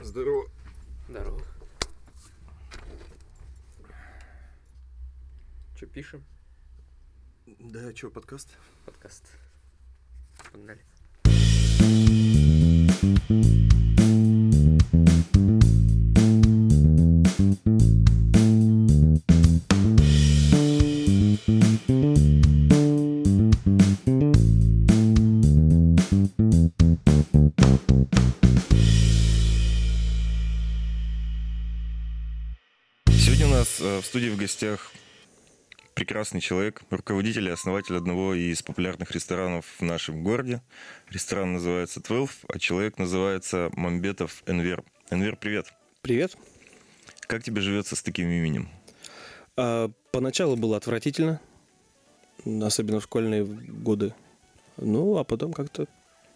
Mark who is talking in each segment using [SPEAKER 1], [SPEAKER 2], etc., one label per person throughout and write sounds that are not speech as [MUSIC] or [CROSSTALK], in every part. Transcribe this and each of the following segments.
[SPEAKER 1] Здорово.
[SPEAKER 2] Здорово. Че пишем?
[SPEAKER 1] Да, что, подкаст?
[SPEAKER 2] Подкаст. Погнали.
[SPEAKER 1] Гостях прекрасный человек, руководитель и основатель одного из популярных ресторанов в нашем городе. Ресторан называется 12, а человек называется Мамбетов Энвер. Энвер, привет.
[SPEAKER 3] Привет.
[SPEAKER 1] Как тебе живется с таким именем?
[SPEAKER 3] А, поначалу было отвратительно, особенно в школьные годы. Ну, а потом как-то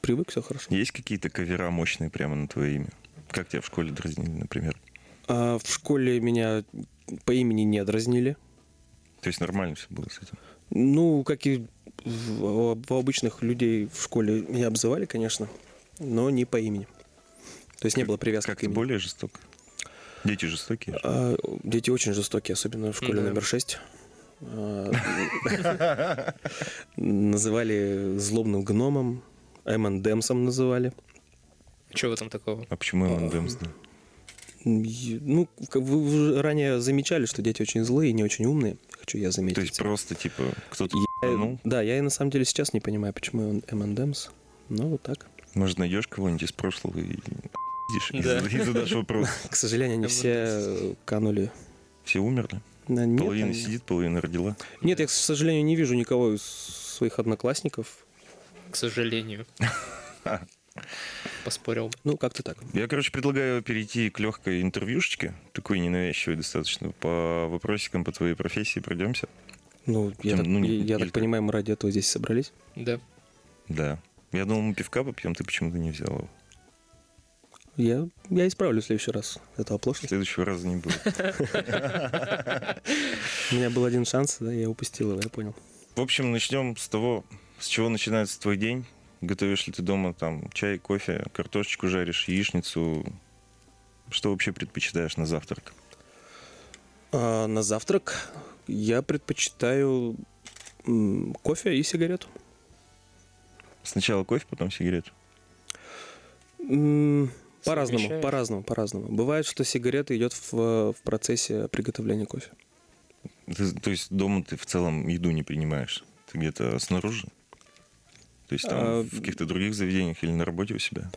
[SPEAKER 3] привык, все хорошо.
[SPEAKER 1] Есть какие-то кавера мощные прямо на твое имя? Как тебя в школе дразнили, например?
[SPEAKER 3] А в школе меня по имени не дразнили.
[SPEAKER 1] То есть нормально все было с этим?
[SPEAKER 3] Ну, как и в обычных людей в школе меня обзывали, конечно, но не по имени. То есть не было привязки к
[SPEAKER 1] Как-то
[SPEAKER 3] имени.
[SPEAKER 1] более жестоко? Дети жестокие? же.
[SPEAKER 3] А, дети очень жестокие, особенно в школе
[SPEAKER 2] Да.
[SPEAKER 3] номер 6. [LAUGHS] Называли злобным гномом, Эммондемсом называли.
[SPEAKER 2] Че в этом такого?
[SPEAKER 1] А почему M&M's, да?
[SPEAKER 3] Ну, вы ранее замечали, что дети очень злые и не очень умные. Хочу я заметить.
[SPEAKER 1] То есть просто, типа, кто-то
[SPEAKER 3] Я- Да, я и на самом деле сейчас не понимаю, почему он M&M's. Ну, вот так.
[SPEAKER 1] Может, найдешь кого-нибудь из прошлого и
[SPEAKER 2] Да.
[SPEAKER 1] и задашь вопрос. [LAUGHS]
[SPEAKER 3] К сожалению, они все канули.
[SPEAKER 1] Все умерли?
[SPEAKER 3] Да, нет,
[SPEAKER 1] Половина
[SPEAKER 3] они-
[SPEAKER 1] сидит, половина родила.
[SPEAKER 3] Нет, я, к сожалению, не вижу никого из своих одноклассников.
[SPEAKER 2] К сожалению. [LAUGHS] Поспорил.
[SPEAKER 3] Ну, как-то так.
[SPEAKER 1] Я, короче, предлагаю перейти к легкой интервьюшечке, такой ненавязчивой достаточно. По вопросикам по твоей профессии пройдемся.
[SPEAKER 3] Ну, я,
[SPEAKER 1] Тем,
[SPEAKER 3] так,
[SPEAKER 1] ну, не-
[SPEAKER 3] я
[SPEAKER 1] или
[SPEAKER 3] так понимаю, мы ради этого здесь собрались.
[SPEAKER 2] Да.
[SPEAKER 1] Да. Я думал, мы пивка попьем, ты почему-то не взял его.
[SPEAKER 3] Я, я исправлю в следующий раз эту оплошность.
[SPEAKER 1] Следующего раза не будет.
[SPEAKER 3] У меня был один шанс, да, я упустил его, я понял.
[SPEAKER 1] В общем, начнем с того, с чего начинается твой день. Готовишь ли ты дома там чай, кофе, картошечку жаришь, яичницу? Что вообще предпочитаешь на завтрак?
[SPEAKER 3] А на завтрак я предпочитаю кофе и сигарету.
[SPEAKER 1] Сначала кофе, потом сигарету.
[SPEAKER 3] По-разному, по-разному, по-разному. Бывает, что сигарета идет в, в процессе приготовления кофе.
[SPEAKER 1] Ты- то есть дома ты в целом еду не принимаешь? Ты где-то снаружи? То есть там
[SPEAKER 3] А,
[SPEAKER 1] в каких-то других заведениях или на работе у себя?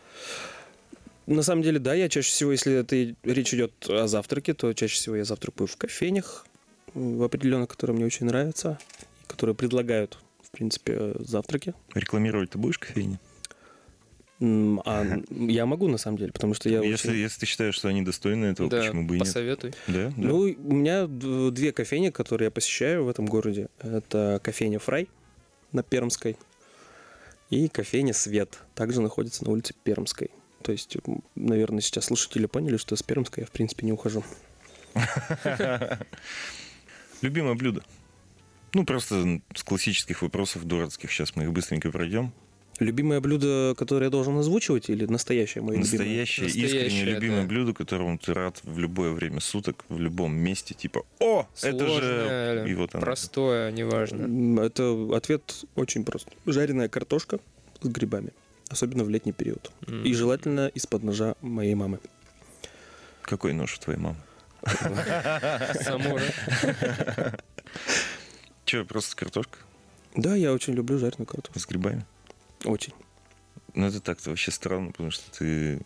[SPEAKER 3] На самом деле, да, я чаще всего, если это речь идет о завтраке, то чаще всего я завтракаю в кофейнях, в определенных, которые мне очень нравятся, которые предлагают, в принципе, завтраки.
[SPEAKER 1] Рекламировать ты будешь кофейни?
[SPEAKER 3] А я могу, на самом деле, потому что я
[SPEAKER 1] если,
[SPEAKER 3] очень-
[SPEAKER 1] если ты считаешь, что они достойны этого,
[SPEAKER 2] Да,
[SPEAKER 1] почему бы и нет?
[SPEAKER 2] посоветуй.
[SPEAKER 1] Да? да.
[SPEAKER 3] Ну, у меня две кофейни, которые я посещаю в этом городе. Это кофейня Фрай на Пермской и кофейня Свет, также находится на улице Пермской. То есть, наверное, сейчас слушатели поняли, что с Пермской я, в принципе, не ухожу.
[SPEAKER 1] Любимое блюдо? Ну, просто с классических вопросов дурацких. Сейчас мы их быстренько пройдем.
[SPEAKER 3] Любимое блюдо, которое я должен озвучивать, или настоящее мое любимое?
[SPEAKER 1] Настоящее,
[SPEAKER 2] Настоящее,
[SPEAKER 1] искренне любимое
[SPEAKER 2] да.
[SPEAKER 1] блюдо, которому ты рад в любое время суток, в любом месте. Типа, о, это же...
[SPEAKER 2] Сложное,
[SPEAKER 1] И вот оно.
[SPEAKER 2] простое, неважно.
[SPEAKER 3] Это ответ очень прост. Жареная картошка с грибами, особенно в летний период.
[SPEAKER 2] М.
[SPEAKER 3] И желательно из-под ножа моей мамы.
[SPEAKER 1] Какой нож у твоей мамы?
[SPEAKER 2] Само, да?
[SPEAKER 1] Че, просто картошка
[SPEAKER 3] Да, я очень люблю жареную картошку.
[SPEAKER 1] с грибами?
[SPEAKER 3] Очень.
[SPEAKER 1] Ну, это так-то вообще странно, потому что ты...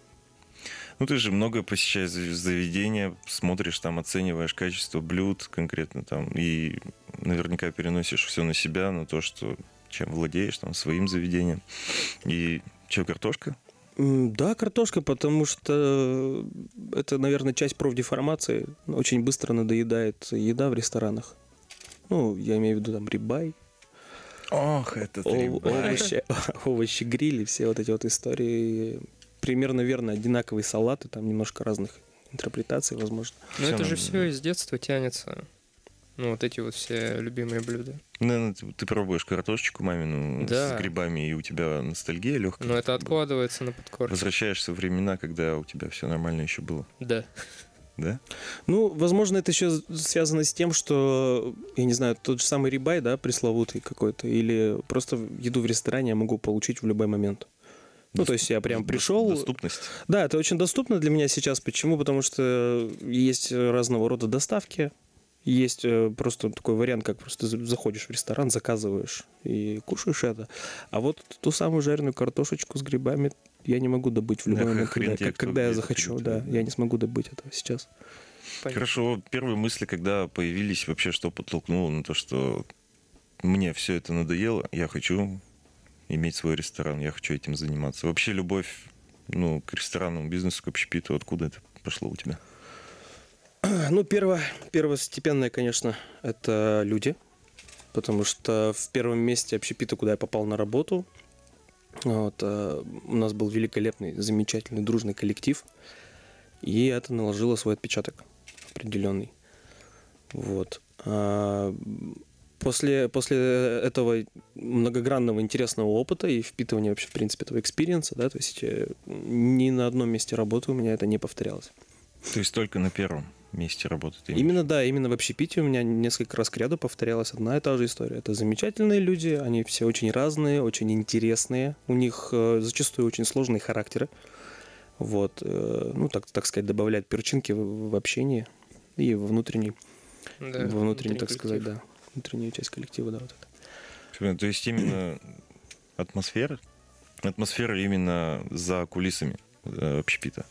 [SPEAKER 1] Ну, ты же много посещаешь зав- заведения, смотришь там, оцениваешь качество блюд конкретно там, и наверняка переносишь все на себя, на то, что чем владеешь, там, своим заведением. И что, картошка?
[SPEAKER 3] Да, картошка, потому что это, наверное, часть профдеформации. Очень быстро надоедает еда в ресторанах. Ну, я имею в виду там рибай,
[SPEAKER 1] Ох, это
[SPEAKER 3] о- овощи, [LAUGHS] овощи гриль и все вот эти вот истории. Примерно верно одинаковые салаты, там немножко разных интерпретации, возможно.
[SPEAKER 2] Но
[SPEAKER 1] Всё
[SPEAKER 2] это же все из детства тянется. Ну, вот эти вот все любимые блюда.
[SPEAKER 1] Наверное, ты, ты пробуешь картошечку мамину
[SPEAKER 2] Да.
[SPEAKER 1] с грибами, и у тебя ностальгия легкая.
[SPEAKER 2] Но это откладывается на подкорке.
[SPEAKER 1] Возвращаешься в времена, когда у тебя все нормально еще было.
[SPEAKER 2] Да.
[SPEAKER 1] Да?
[SPEAKER 3] Ну, возможно, это еще связано с тем, что, я не знаю, тот же самый рибай, да, пресловутый какой-то, или просто еду в ресторане я могу получить в любой момент. Ну, то есть я прям пришел.
[SPEAKER 1] Доступность.
[SPEAKER 3] Да, это очень доступно для меня сейчас. Почему? Потому что есть разного рода доставки. Есть э, просто такой вариант, как просто за- заходишь в ресторан, заказываешь и кушаешь это. А вот ту самую жареную картошечку с грибами я не могу добыть в любой
[SPEAKER 1] Да,
[SPEAKER 3] момент, когда,
[SPEAKER 1] тебе
[SPEAKER 3] как- когда я захочу. Да,
[SPEAKER 1] да.
[SPEAKER 3] я не смогу добыть этого сейчас.
[SPEAKER 2] Понятно.
[SPEAKER 1] Хорошо, первые мысли, когда появились, вообще что подтолкнуло на то, что мне все это надоело, я хочу иметь свой ресторан, я хочу этим заниматься. Вообще любовь ну, к ресторанному бизнесу, к общепиту, откуда это пошло у тебя? [CLEARS THROAT]
[SPEAKER 3] Ну, перво, первостепенное, конечно, это люди. Потому что в первом месте общепита, куда я попал на работу, вот, э, у нас был великолепный, замечательный, дружный коллектив. И это наложило свой отпечаток определенный. Вот. А, После, после этого многогранного интересного опыта и впитывания вообще, в принципе, этого experience а, да, то есть э, ни на одном месте работы у меня это не повторялось.
[SPEAKER 1] То есть только на первом месте работы ты имеешь?
[SPEAKER 3] Именно, да, именно в общепите у меня несколько раз к ряду повторялась одна и та же история. Это замечательные люди, они все очень разные, очень интересные, у них э, зачастую очень сложные характеры. Вот, э, ну, так, так сказать, добавляют перчинки в, в общении и во внутренний,
[SPEAKER 2] Да,
[SPEAKER 3] во внутренний,
[SPEAKER 2] внутренний
[SPEAKER 3] так сказать,
[SPEAKER 2] коллектив.
[SPEAKER 3] да, внутреннюю часть коллектива, да, вот это.
[SPEAKER 1] То есть именно атмосфера, атмосфера именно за кулисами э, общепита.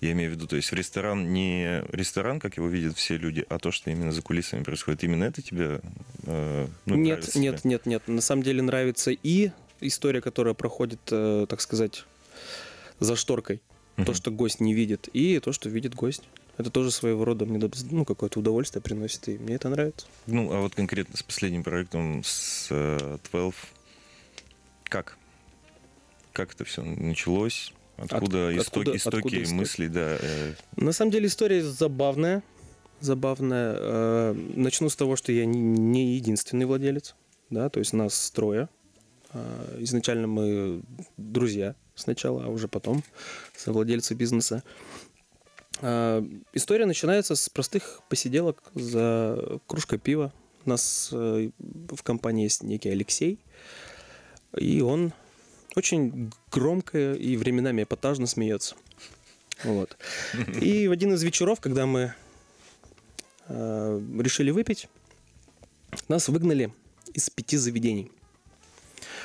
[SPEAKER 1] Я имею в виду, то есть в ресторан не ресторан, как его видят все люди, а то, что именно за кулисами происходит. Именно это тебе э, ну,
[SPEAKER 3] нет, нет,
[SPEAKER 1] тебе?
[SPEAKER 3] нет, нет. На самом деле нравится и история, которая проходит, э, так сказать, за шторкой. То,
[SPEAKER 1] Мгм.
[SPEAKER 3] что гость не видит, и то, что видит гость. Это тоже своего рода мне ну, какое-то удовольствие приносит, и мне это нравится.
[SPEAKER 1] Ну, а вот конкретно с последним проектом с э, 12, как? Как это все началось? Откуда,
[SPEAKER 3] От-
[SPEAKER 1] истоки,
[SPEAKER 3] откуда-
[SPEAKER 1] истоки
[SPEAKER 3] откуда
[SPEAKER 1] мысли, да. э,
[SPEAKER 3] На самом деле история забавная. Забавная. Э, Начну с того, что я не- единственный владелец. Да, то есть нас трое. А, Изначально мы друзья сначала, а уже потом совладельцы бизнеса. История начинается с простых посиделок за кружкой пива. У нас э, в компании есть некий Алексей, и он очень громко и временами эпатажно смеется. Вот. [LAUGHS] И в один из вечеров, когда мы э, решили выпить, нас выгнали из пяти заведений.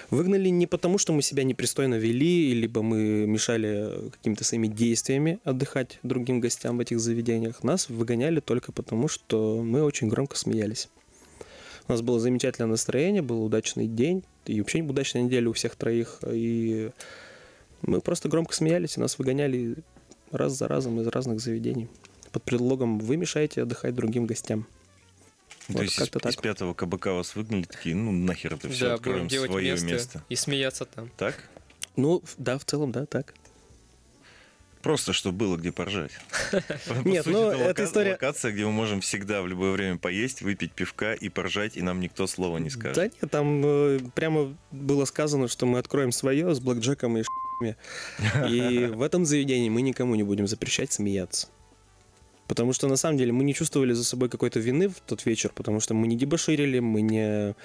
[SPEAKER 3] Выгнали не потому, что мы себя непристойно вели, либо мы мешали какими-то своими действиями отдыхать другим гостям в этих заведениях. Нас выгоняли только потому, что мы очень громко смеялись. У нас было замечательное настроение, был удачный день, и вообще удачная неделя у всех троих. И мы просто громко смеялись, и нас выгоняли раз за разом из разных заведений. Под предлогом «вы мешаете отдыхать другим гостям».
[SPEAKER 1] То
[SPEAKER 3] Вот
[SPEAKER 1] есть
[SPEAKER 3] как-то
[SPEAKER 1] из, из
[SPEAKER 3] так.
[SPEAKER 1] пятого кабака вас выгнали, такие, ну нахер это все,
[SPEAKER 2] да,
[SPEAKER 1] откроем свое
[SPEAKER 2] место,
[SPEAKER 1] место.
[SPEAKER 2] и смеяться там.
[SPEAKER 1] Так?
[SPEAKER 3] Ну, да, в целом, да, так.
[SPEAKER 1] Просто, чтобы было где поржать. [LAUGHS] По
[SPEAKER 3] Нет, ну,
[SPEAKER 1] это
[SPEAKER 3] история-
[SPEAKER 1] локация, где мы можем всегда в любое время поесть, выпить пивка и поржать, и нам никто слова не скажет.
[SPEAKER 3] Да нет, там э, прямо было сказано, что мы откроем свое с блэкджеком и ш***ми. [LAUGHS] И в этом заведении мы никому не будем запрещать смеяться. Потому что на самом деле мы не чувствовали за собой какой-то вины в тот вечер, потому что мы не дебоширили, мы не,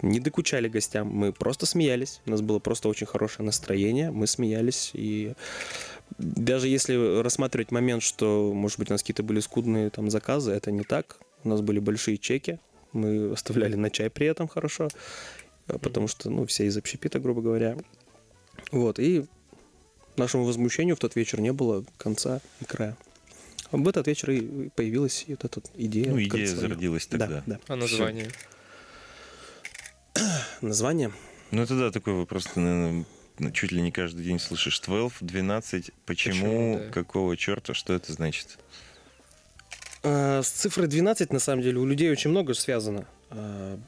[SPEAKER 3] не докучали гостям, мы просто смеялись. У нас было просто очень хорошее настроение, мы смеялись. И даже если рассматривать момент, что, может быть, у нас какие-то были скудные там заказы, это не так. У нас были большие чеки, мы [LAUGHS] оставляли на чай при этом хорошо, э, потому что, ну, все из общепита, грубо говоря. Вот, и нашему возмущению в тот вечер не было конца и края. В этот вечер и появилась вот эта идея.
[SPEAKER 1] Ну, идея
[SPEAKER 3] свою.
[SPEAKER 1] зародилась
[SPEAKER 3] Да,
[SPEAKER 1] тогда.
[SPEAKER 3] да.
[SPEAKER 2] А название? [CLEARS THROAT]
[SPEAKER 3] Название?
[SPEAKER 1] Ну, это да, такой вопрос, наверное, чуть ли не каждый день слышишь. 12, 12, почему,
[SPEAKER 2] Почему, да.
[SPEAKER 1] какого черта, что это значит?
[SPEAKER 3] А, С цифрой 12, на самом деле, у людей очень много связано. А,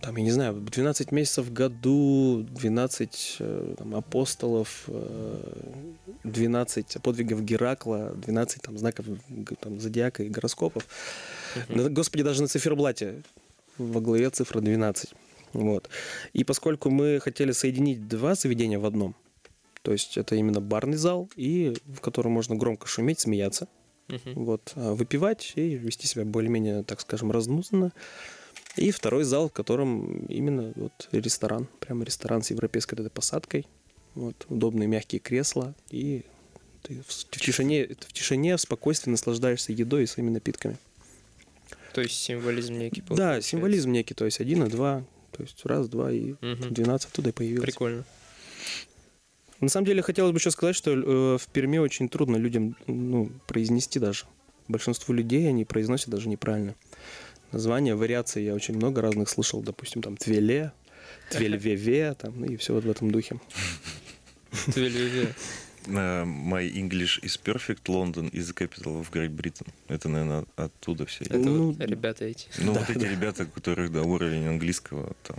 [SPEAKER 3] там, я не знаю, 12 месяцев в году, 12 э, там, апостолов, э, 12 подвигов Геракла, 12 там, знаков там, зодиака и гороскопов. Да, Господи, даже на циферблате во главе цифра 12. Вот. И поскольку мы хотели соединить два заведения в одном, то есть это именно барный зал, и в котором можно громко шуметь, смеяться,
[SPEAKER 2] Мгм.
[SPEAKER 3] вот, а, выпивать и вести себя более-менее, так скажем, разнузданно. И второй зал, в котором именно вот ресторан, прямо ресторан с европейской этой посадкой, вот, удобные мягкие кресла, и ты в, тишине, в тишине, в спокойствии наслаждаешься едой и своими напитками.
[SPEAKER 2] То есть символизм некий
[SPEAKER 3] Да,
[SPEAKER 2] получается.
[SPEAKER 3] символизм некий, то есть один и два, то есть раз, два и
[SPEAKER 2] Мгм.
[SPEAKER 3] 12 оттуда и появилось.
[SPEAKER 2] Прикольно.
[SPEAKER 3] На самом деле, хотелось бы еще сказать, что э, в Перми очень трудно людям ну, произнести даже. Большинству людей они произносят даже неправильно. Названия, вариации я очень много разных слышал. Допустим, там Твеле, Твельвеве, там, и все вот в этом духе.
[SPEAKER 2] Твель-виве.
[SPEAKER 1] Uh, my English is perfect, London is the capital of Great Britain. Это, наверное, оттуда все.
[SPEAKER 2] Это
[SPEAKER 3] Ну,
[SPEAKER 2] вот ребята эти.
[SPEAKER 1] Ну,
[SPEAKER 3] да,
[SPEAKER 1] вот эти
[SPEAKER 3] да.
[SPEAKER 1] ребята, у которых, да, уровень английского там.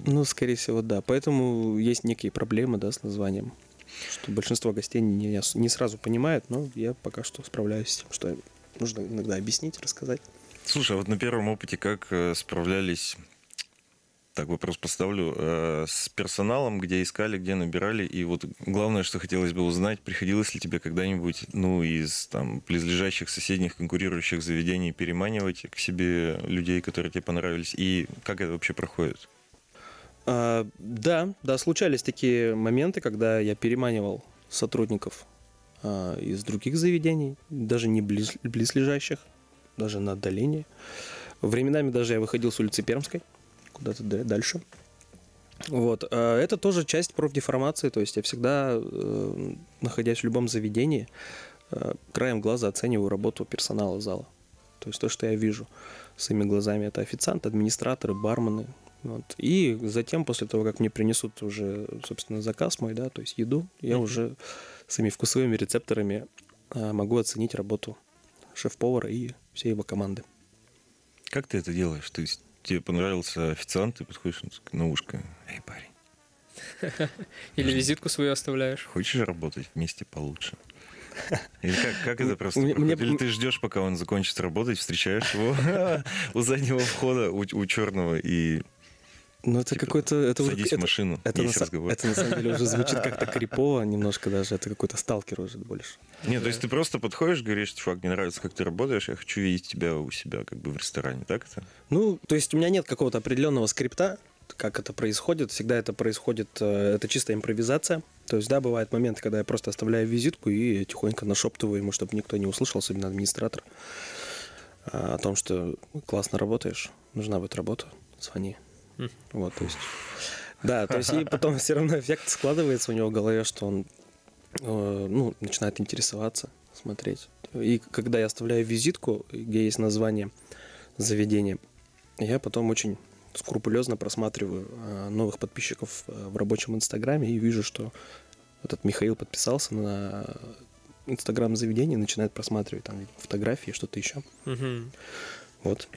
[SPEAKER 3] Ну, скорее всего, да. Поэтому есть некие проблемы, да, с названием. Что большинство гостей не, не сразу понимают, но я пока что справляюсь с тем, что нужно иногда объяснить, рассказать.
[SPEAKER 1] Слушай, а вот на первом опыте как э, справлялись, так вопрос поставлю, э, с персоналом, где искали, где набирали, и вот главное, что хотелось бы узнать, приходилось ли тебе когда-нибудь, ну, из там близлежащих соседних конкурирующих заведений переманивать к себе людей, которые тебе понравились, и как это вообще проходит?
[SPEAKER 3] А, да, да, случались такие моменты, когда я переманивал сотрудников а, из других заведений, даже не близ, близлежащих, даже на отдалении. Временами даже я выходил с улицы Пермской, куда-то да- дальше. Вот. а Это тоже часть профдеформации, то есть я всегда, э, находясь в любом заведении, э, краем глаза оцениваю работу персонала зала. То есть то, что я вижу своими глазами, это официанты, администраторы, бармены. Вот. И затем, после того, как мне принесут уже, собственно, заказ мой, да, то есть еду, я уже своими вкусовыми рецепторами а, могу оценить работу шеф-повара и всей его команды.
[SPEAKER 1] Как ты это делаешь? Ты, тебе понравился официант, ты подходишь на ушко, эй, парень, [LAUGHS]
[SPEAKER 2] Или визитку свою оставляешь.
[SPEAKER 1] хочешь работать вместе получше? [LAUGHS] Или как, как это просто
[SPEAKER 3] Мне-
[SPEAKER 1] проходит? Или ты ждешь, пока он закончит работать, встречаешь его [LAUGHS] у заднего входа, у, у черного, и
[SPEAKER 3] Ну, это
[SPEAKER 1] Типа,
[SPEAKER 3] какой-то... Это уже-
[SPEAKER 1] садись в
[SPEAKER 3] это-
[SPEAKER 1] машину,
[SPEAKER 3] Это
[SPEAKER 1] есть
[SPEAKER 3] са-
[SPEAKER 1] разговор.
[SPEAKER 3] это на самом деле уже звучит как-то [LAUGHS] крипово немножко даже. Это какой-то сталкер уже больше.
[SPEAKER 1] Нет, то есть ты просто подходишь, говоришь, чувак, мне нравится, как ты работаешь, я хочу видеть тебя у себя как бы в ресторане, так это?
[SPEAKER 3] Ну, то есть у меня нет какого-то определенного скрипта, как это происходит. Всегда это происходит, э, это чистая импровизация. То есть, да, бывают моменты, когда я просто оставляю визитку и тихонько нашептываю ему, чтобы никто не услышал, особенно администратор, а, о том, что классно работаешь, нужна будет работа, звони. Вот, то есть... Да, то есть и потом все равно эффект складывается у него в голове, что он э, ну, начинает интересоваться, смотреть. И когда я оставляю визитку, где есть название заведения, я потом очень скрупулезно просматриваю э, новых подписчиков э, в рабочем инстаграме и вижу, что этот Михаил подписался на инстаграм заведения начинает просматривать там фотографии, что-то еще.
[SPEAKER 2] Мгм.
[SPEAKER 3] Вот.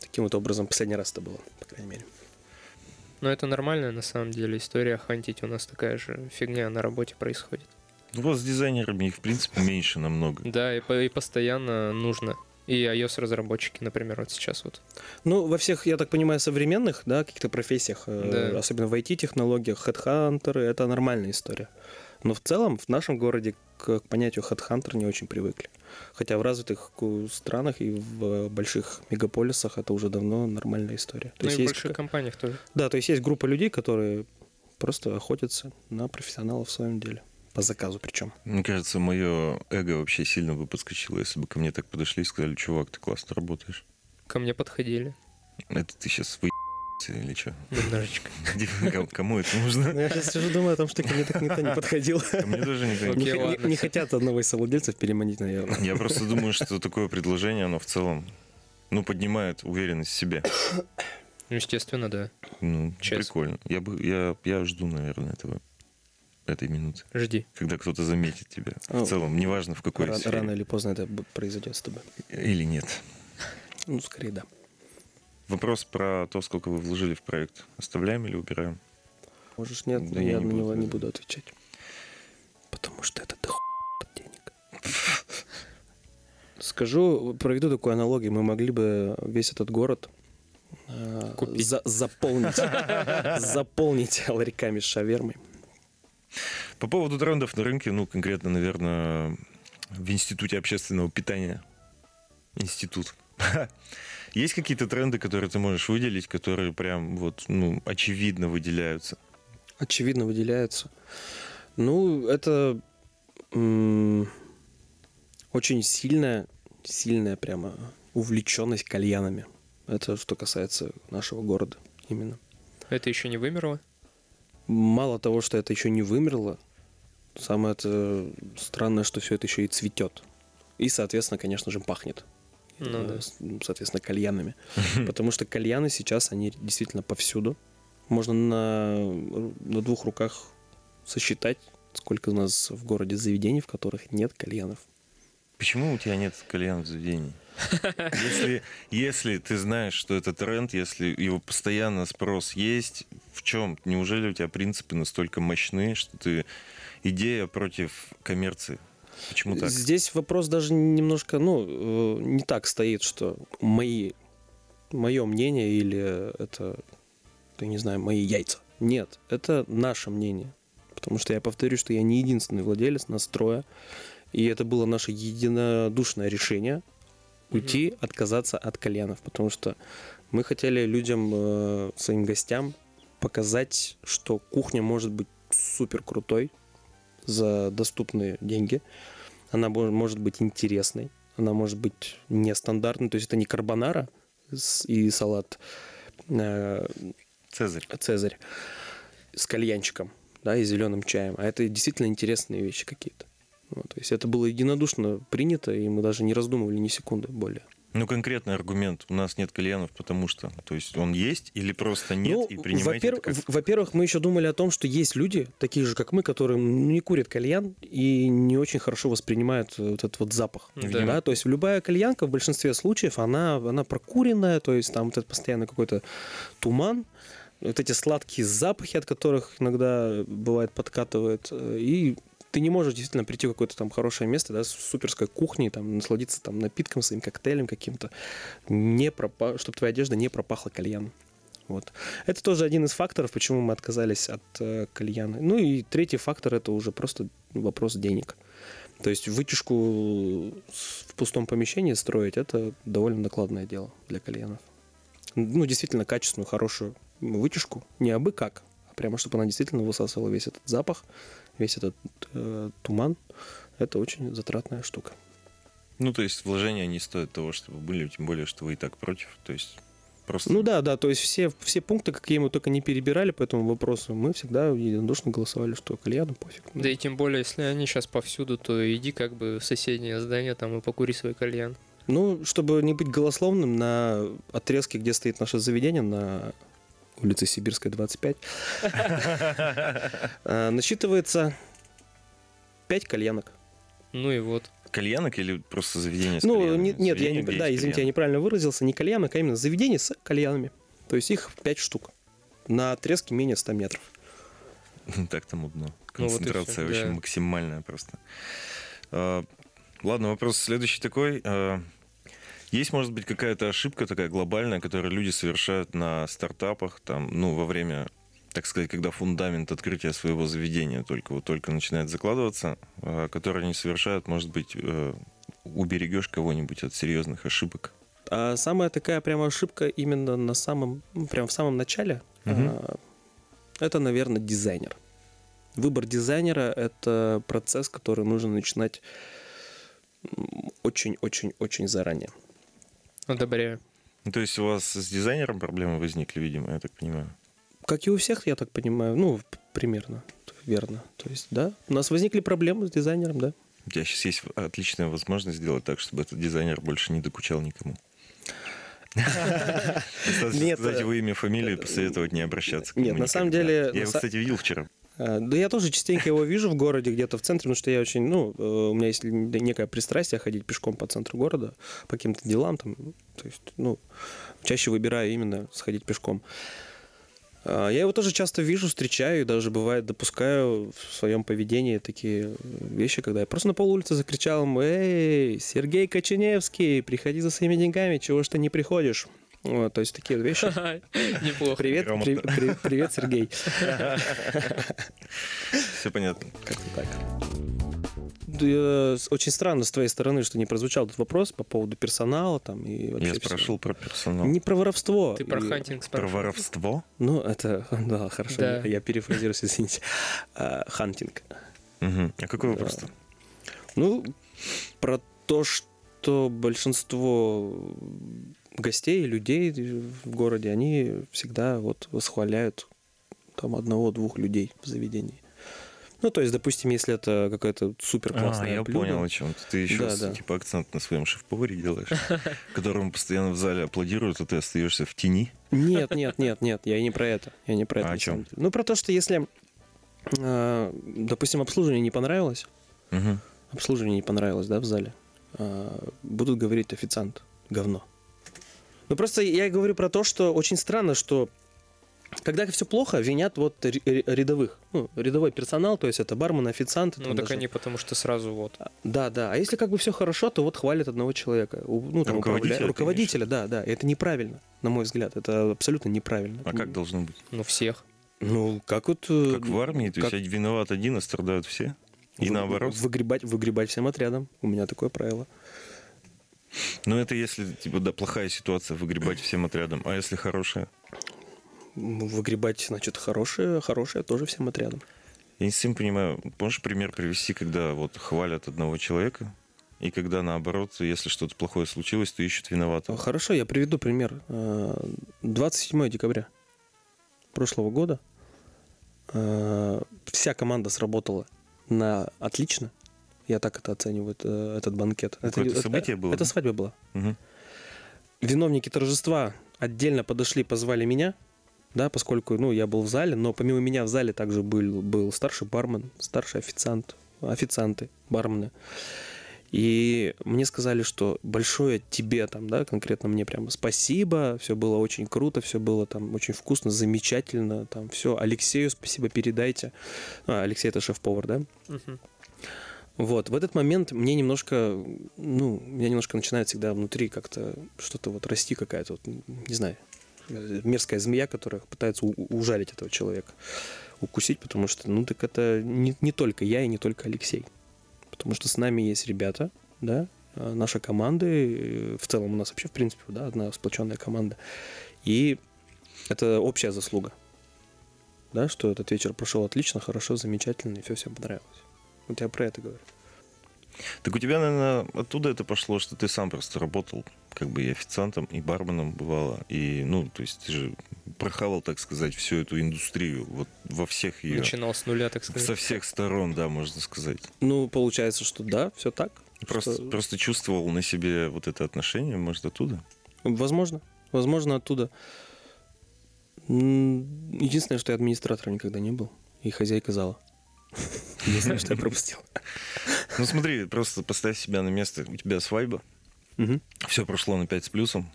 [SPEAKER 3] Таким вот образом последний раз это было, по крайней мере.
[SPEAKER 2] Но это нормальная на самом деле история. Хантить у нас такая же фигня на работе происходит.
[SPEAKER 1] Ну, вот с дизайнерами их, в принципе, меньше намного.
[SPEAKER 2] Да, и, и постоянно нужно. И iOS-разработчики, например, вот сейчас вот.
[SPEAKER 3] Ну, во всех, я так понимаю, современных, да, каких-то профессиях, э,
[SPEAKER 2] Да.
[SPEAKER 3] особенно в IT-технологиях, хедхантеры, это нормальная история. Но в целом в нашем городе к, понятию хедхантер не очень привыкли. Хотя в развитых странах и в больших мегаполисах это уже давно нормальная история. То
[SPEAKER 2] ну
[SPEAKER 3] есть
[SPEAKER 2] и в
[SPEAKER 3] есть
[SPEAKER 2] больших
[SPEAKER 3] ка-
[SPEAKER 2] компаниях тоже.
[SPEAKER 3] Да, то есть есть группа людей, которые просто охотятся на профессионалов в своем деле. По заказу причем.
[SPEAKER 1] Мне кажется, мое эго вообще сильно бы подскочило, если бы ко мне так подошли и сказали, чувак, ты классно работаешь.
[SPEAKER 2] Ко мне подходили
[SPEAKER 1] Это ты сейчас вы или что?
[SPEAKER 2] немножечко. [LAUGHS]
[SPEAKER 1] Кому это нужно?
[SPEAKER 3] Ну, я сейчас сижу, думаю о том, что ко мне так никто не подходил.
[SPEAKER 1] Ко мне тоже никто
[SPEAKER 3] Не,
[SPEAKER 2] ладно,
[SPEAKER 3] не- хотят одного из совладельцев переманить, наверное.
[SPEAKER 1] Я просто думаю, что такое предложение, оно в целом, ну, поднимает уверенность в себе.
[SPEAKER 2] Ну, естественно, да.
[SPEAKER 1] Ну, прикольно. Я, бы, я, я жду, наверное, этого этой минуты,
[SPEAKER 2] Жди.
[SPEAKER 1] когда кто-то заметит тебя. В целом, неважно в какой
[SPEAKER 3] Рано,
[SPEAKER 1] сфере.
[SPEAKER 3] рано или поздно это произойдет с тобой.
[SPEAKER 1] Или нет.
[SPEAKER 3] Ну, скорее, да.
[SPEAKER 1] Вопрос про то, сколько вы вложили в проект. Оставляем или убираем?
[SPEAKER 3] Можешь нет,
[SPEAKER 1] Да
[SPEAKER 3] но
[SPEAKER 1] я
[SPEAKER 3] я
[SPEAKER 1] не
[SPEAKER 3] на
[SPEAKER 1] буду
[SPEAKER 3] него не
[SPEAKER 1] отвечать.
[SPEAKER 3] буду отвечать. Потому что это до денег. Скажу, проведу такую аналогию. Мы могли бы весь этот город э,
[SPEAKER 2] Купить.
[SPEAKER 3] за- заполнить, [LAUGHS] заполнить ларьками с шавермой.
[SPEAKER 1] По поводу трендов на рынке, ну, конкретно, наверное, в Институте общественного питания. Институт. [LAUGHS] Есть какие-то тренды, которые ты можешь выделить, которые прям вот, ну, очевидно выделяются?
[SPEAKER 3] очевидно выделяются. Ну, это м, очень сильная, сильная прямо увлеченность кальянами. Это что касается нашего города именно.
[SPEAKER 2] Это еще не вымерло?
[SPEAKER 3] Мало того, что это еще не вымерло, самое это странное, что все это еще и цветет. И, соответственно, конечно же, пахнет.
[SPEAKER 2] Ну
[SPEAKER 3] Э,
[SPEAKER 2] да.
[SPEAKER 3] с- Соответственно, кальянами. [LAUGHS] Потому что кальяны сейчас, они действительно повсюду. Можно на, на двух руках сосчитать, сколько у нас в городе заведений, в которых нет кальянов.
[SPEAKER 1] Почему у тебя нет кальян в заведении? [LAUGHS] Если, если ты знаешь, что это тренд, если его постоянно спрос есть, в чем? Неужели у тебя принципы настолько мощны, что ты идея против коммерции? Почему так?
[SPEAKER 3] Здесь вопрос даже немножко, ну, э, не так стоит, что мои, мое мнение или это, я не знаю, мои яйца. Нет, это наше мнение. Потому что я повторю, что я не единственный владелец настроя. И это было наше единодушное решение уйти, отказаться от кальянов. Потому что мы хотели людям, э, своим гостям показать, что кухня может быть супер крутой за доступные деньги. Она может быть интересной, она может быть нестандартной. То есть это не карбонара и салат э,
[SPEAKER 1] Цезарь.
[SPEAKER 3] Цезарь с кальянчиком, да, и зеленым чаем. А это действительно интересные вещи какие-то. Вот, то есть это было единодушно принято, и мы даже не раздумывали ни секунды более.
[SPEAKER 1] Ну, конкретный аргумент. У нас нет кальянов, потому что... То есть он есть или просто нет,
[SPEAKER 3] ну,
[SPEAKER 1] и принимаете это
[SPEAKER 3] во-первых,
[SPEAKER 1] как...
[SPEAKER 3] во-первых, мы еще думали о том, что есть люди, такие же, как мы, которые не курят кальян и не очень хорошо воспринимают э, вот этот вот запах.
[SPEAKER 2] Да.
[SPEAKER 3] Да, то есть любая кальянка в большинстве случаев, она, она прокуренная, то есть там вот это постоянно какой-то туман, вот эти сладкие запахи, от которых иногда бывает подкатывает, э, и ты не можешь действительно прийти в какое-то там хорошее место, да, с суперской кухней, там, насладиться там напитком, своим коктейлем каким-то, не пропа... чтобы твоя одежда не пропахла кальяном. Вот. Это тоже один из факторов, почему мы отказались от э, кальяна. Ну и третий фактор это уже просто вопрос денег. То есть вытяжку в пустом помещении строить это довольно накладное дело для кальянов. Ну, действительно, качественную, хорошую вытяжку, не абы как, а прямо чтобы она действительно высасывала весь этот запах, весь этот э, туман. Это очень затратная штука.
[SPEAKER 1] Ну, то есть вложения не стоят того, чтобы были, тем более, что вы и так против. То есть просто...
[SPEAKER 3] Ну да, да, то есть все, все пункты, какие мы только не перебирали по этому вопросу, мы всегда единодушно голосовали, что кальяну пофиг.
[SPEAKER 2] Да и тем более, если они сейчас повсюду, то иди как бы в соседнее здание там и покури свой кальян.
[SPEAKER 3] Ну, чтобы не быть голословным, на отрезке, где стоит наше заведение, на улице Сибирская, 25, э, насчитывается 5 кальянок.
[SPEAKER 2] Ну и вот.
[SPEAKER 1] Кальянок или просто заведение с
[SPEAKER 3] Ну,
[SPEAKER 1] кальянами?
[SPEAKER 3] не- нет, я не, да, извините, я неправильно выразился, не кальянок, а именно заведение с кальянами. То есть их 5 штук на отрезке менее 100 метров. [LAUGHS]
[SPEAKER 1] Так там удно.
[SPEAKER 2] Ну вот
[SPEAKER 1] Концентрация
[SPEAKER 2] всё,
[SPEAKER 1] очень
[SPEAKER 2] да.
[SPEAKER 1] максимальная просто. А, Ладно, вопрос следующий такой. Есть, может быть, какая-то ошибка такая глобальная, которую люди совершают на стартапах, там, ну, во время, так сказать, когда фундамент открытия своего заведения только вот только начинает закладываться, а, которые они совершают, может быть, э, уберегешь кого-нибудь от серьезных ошибок.
[SPEAKER 3] А самая такая прямо ошибка именно на самом, ну, прям в самом начале, а, это, наверное, дизайнер. Выбор дизайнера — это процесс, который нужно начинать очень-очень-очень заранее.
[SPEAKER 2] Одобряю.
[SPEAKER 1] Ну, то есть у вас с дизайнером проблемы возникли, видимо, я так понимаю.
[SPEAKER 3] Как и у всех, я так понимаю, ну, примерно, верно. То есть, да, у нас возникли проблемы с дизайнером, да.
[SPEAKER 1] У тебя сейчас есть отличная возможность сделать так, чтобы этот дизайнер больше не докучал никому. [LAUGHS] Достаточно
[SPEAKER 3] Нет,
[SPEAKER 1] сказать
[SPEAKER 3] э,
[SPEAKER 1] его имя, фамилию и посоветовать не обращаться к
[SPEAKER 3] нет, на самом деле,
[SPEAKER 1] Я его, кстати, видел вчера.
[SPEAKER 3] А, Да я тоже частенько его вижу в городе, где-то в центре, потому что я очень, ну, э, у меня есть некое пристрастие ходить пешком по центру города по каким-то делам, там, то есть, ну, чаще выбираю именно сходить пешком. А, Я его тоже часто вижу, встречаю, и даже бывает допускаю в своем поведении такие вещи, когда я просто на пол улицы закричал ему, «Эй, Сергей Коченевский, приходи за своими деньгами, чего ж ты не приходишь?» Вот, то есть такие вот вещи. [LAUGHS]
[SPEAKER 2] Неплохо.
[SPEAKER 3] Привет, при- при- привет, Сергей. [LAUGHS]
[SPEAKER 1] Все понятно.
[SPEAKER 3] Как-то так. Очень странно с твоей стороны, что не прозвучал этот вопрос по поводу персонала там и вообще
[SPEAKER 1] Я
[SPEAKER 3] всего.
[SPEAKER 1] спрашивал про персонал.
[SPEAKER 3] Не про воровство.
[SPEAKER 2] Ты про
[SPEAKER 3] И-
[SPEAKER 2] hunting
[SPEAKER 1] Про
[SPEAKER 2] спрашивал.
[SPEAKER 1] воровство?
[SPEAKER 3] Ну, это, [LAUGHS] да, хорошо,
[SPEAKER 2] Да.
[SPEAKER 3] я, я перефразирую, извините. А, Hunting.
[SPEAKER 1] Мгм. А какой
[SPEAKER 3] Да.
[SPEAKER 1] вопрос-то?
[SPEAKER 3] Ну, про то, что большинство гостей, людей в городе, они всегда вот восхваляют там одного-двух людей в заведении. Ну, то есть, допустим, если это какое-то супер
[SPEAKER 1] А,
[SPEAKER 3] классное
[SPEAKER 1] я
[SPEAKER 3] блюдо.
[SPEAKER 1] понял о чем. Ты еще
[SPEAKER 3] Да, да.
[SPEAKER 1] типа акцент на своем шеф-поваре делаешь, [LAUGHS] которому постоянно в зале аплодируют, а ты остаешься в тени.
[SPEAKER 3] Нет, нет, нет, нет, я не про это. Я не про это.
[SPEAKER 1] А о чем?
[SPEAKER 3] Ну, про то, что если, э, допустим, обслуживание не понравилось,
[SPEAKER 1] Мгм.
[SPEAKER 3] обслуживание не понравилось, да, в зале, э, будут говорить официант говно. Ну, просто я говорю про то, что очень странно, что когда все плохо, винят вот рядовых. Ну, рядовой персонал, то есть это бармен, официант.
[SPEAKER 2] Ну так
[SPEAKER 3] даже.
[SPEAKER 2] они потому что сразу вот.
[SPEAKER 3] Да, да. А если как бы все хорошо, то вот хвалят одного человека. У- Ну, там,
[SPEAKER 1] Руководителя
[SPEAKER 3] руководителя, да, да. Это неправильно, на мой взгляд. Это абсолютно неправильно.
[SPEAKER 1] А как должно быть?
[SPEAKER 2] Ну всех.
[SPEAKER 3] Ну, как вот... э,
[SPEAKER 1] Как в армии, то есть
[SPEAKER 3] как-
[SPEAKER 1] один виноват один, а страдают все? И
[SPEAKER 3] вы-
[SPEAKER 1] наоборот?
[SPEAKER 3] Выгребать, выгребать всем отрядом. У меня такое правило.
[SPEAKER 1] Ну, это если, типа, да, плохая ситуация, выгребать всем отрядом. А если хорошая?
[SPEAKER 3] М, Выгребать, значит, хорошее, хорошее тоже всем отрядом.
[SPEAKER 1] Я не совсем понимаю, можешь пример привести, когда вот хвалят одного человека, и когда наоборот, если что-то плохое случилось, то ищут виноватого.
[SPEAKER 3] Хорошо, я приведу пример. Э, 27 декабря прошлого года э, вся команда сработала на отлично. Я так это оцениваю, это- этот банкет.
[SPEAKER 1] Какое-то
[SPEAKER 3] это-
[SPEAKER 1] событие
[SPEAKER 3] это-
[SPEAKER 1] было,
[SPEAKER 3] Это
[SPEAKER 1] да?
[SPEAKER 3] свадьба была.
[SPEAKER 1] Мгм.
[SPEAKER 3] Виновники торжества отдельно подошли, позвали меня, да, поскольку, ну, я был в зале, но помимо меня в зале также был, был старший бармен, старший официант, официанты, бармены. И мне сказали, что большое тебе там, да, конкретно мне прямо спасибо, все было очень круто, все было там очень вкусно, замечательно, там все. Алексею спасибо передайте. А, Алексей это шеф-повар, да?
[SPEAKER 2] Мгм.
[SPEAKER 3] Вот, в этот момент мне немножко, ну, меня немножко начинает всегда внутри как-то что-то вот расти какая-то, вот, не знаю, мерзкая змея, которая пытается ужалить этого человека, укусить, потому что, ну, так это не, не только я и не только Алексей. Потому что с нами есть ребята, да, э, наша команда, э, в целом у нас вообще, в принципе, да, одна сплоченная команда. И это общая заслуга, да, что этот вечер прошел отлично, хорошо, замечательно, и все всем понравилось. Вот я про это говорю.
[SPEAKER 1] Так у тебя, наверное, оттуда это пошло, что ты сам просто работал как бы и официантом, и барменом бывало. И, ну, то есть ты же прохавал, так сказать, всю эту индустрию вот во всех ее...
[SPEAKER 2] Начинал с нуля, так сказать.
[SPEAKER 1] Со всех сторон, да, можно сказать.
[SPEAKER 3] Ну, получается, что да, все так.
[SPEAKER 1] Просто,
[SPEAKER 3] Что-
[SPEAKER 1] просто чувствовал на себе вот это отношение, может, оттуда?
[SPEAKER 3] Возможно. Возможно, оттуда. Единственное, что я администратором никогда не был. И хозяйка зала. [LAUGHS] Единственное, что я пропустил.
[SPEAKER 1] Ну смотри, просто поставь себя на место. У тебя свадьба, все прошло на 5 с плюсом.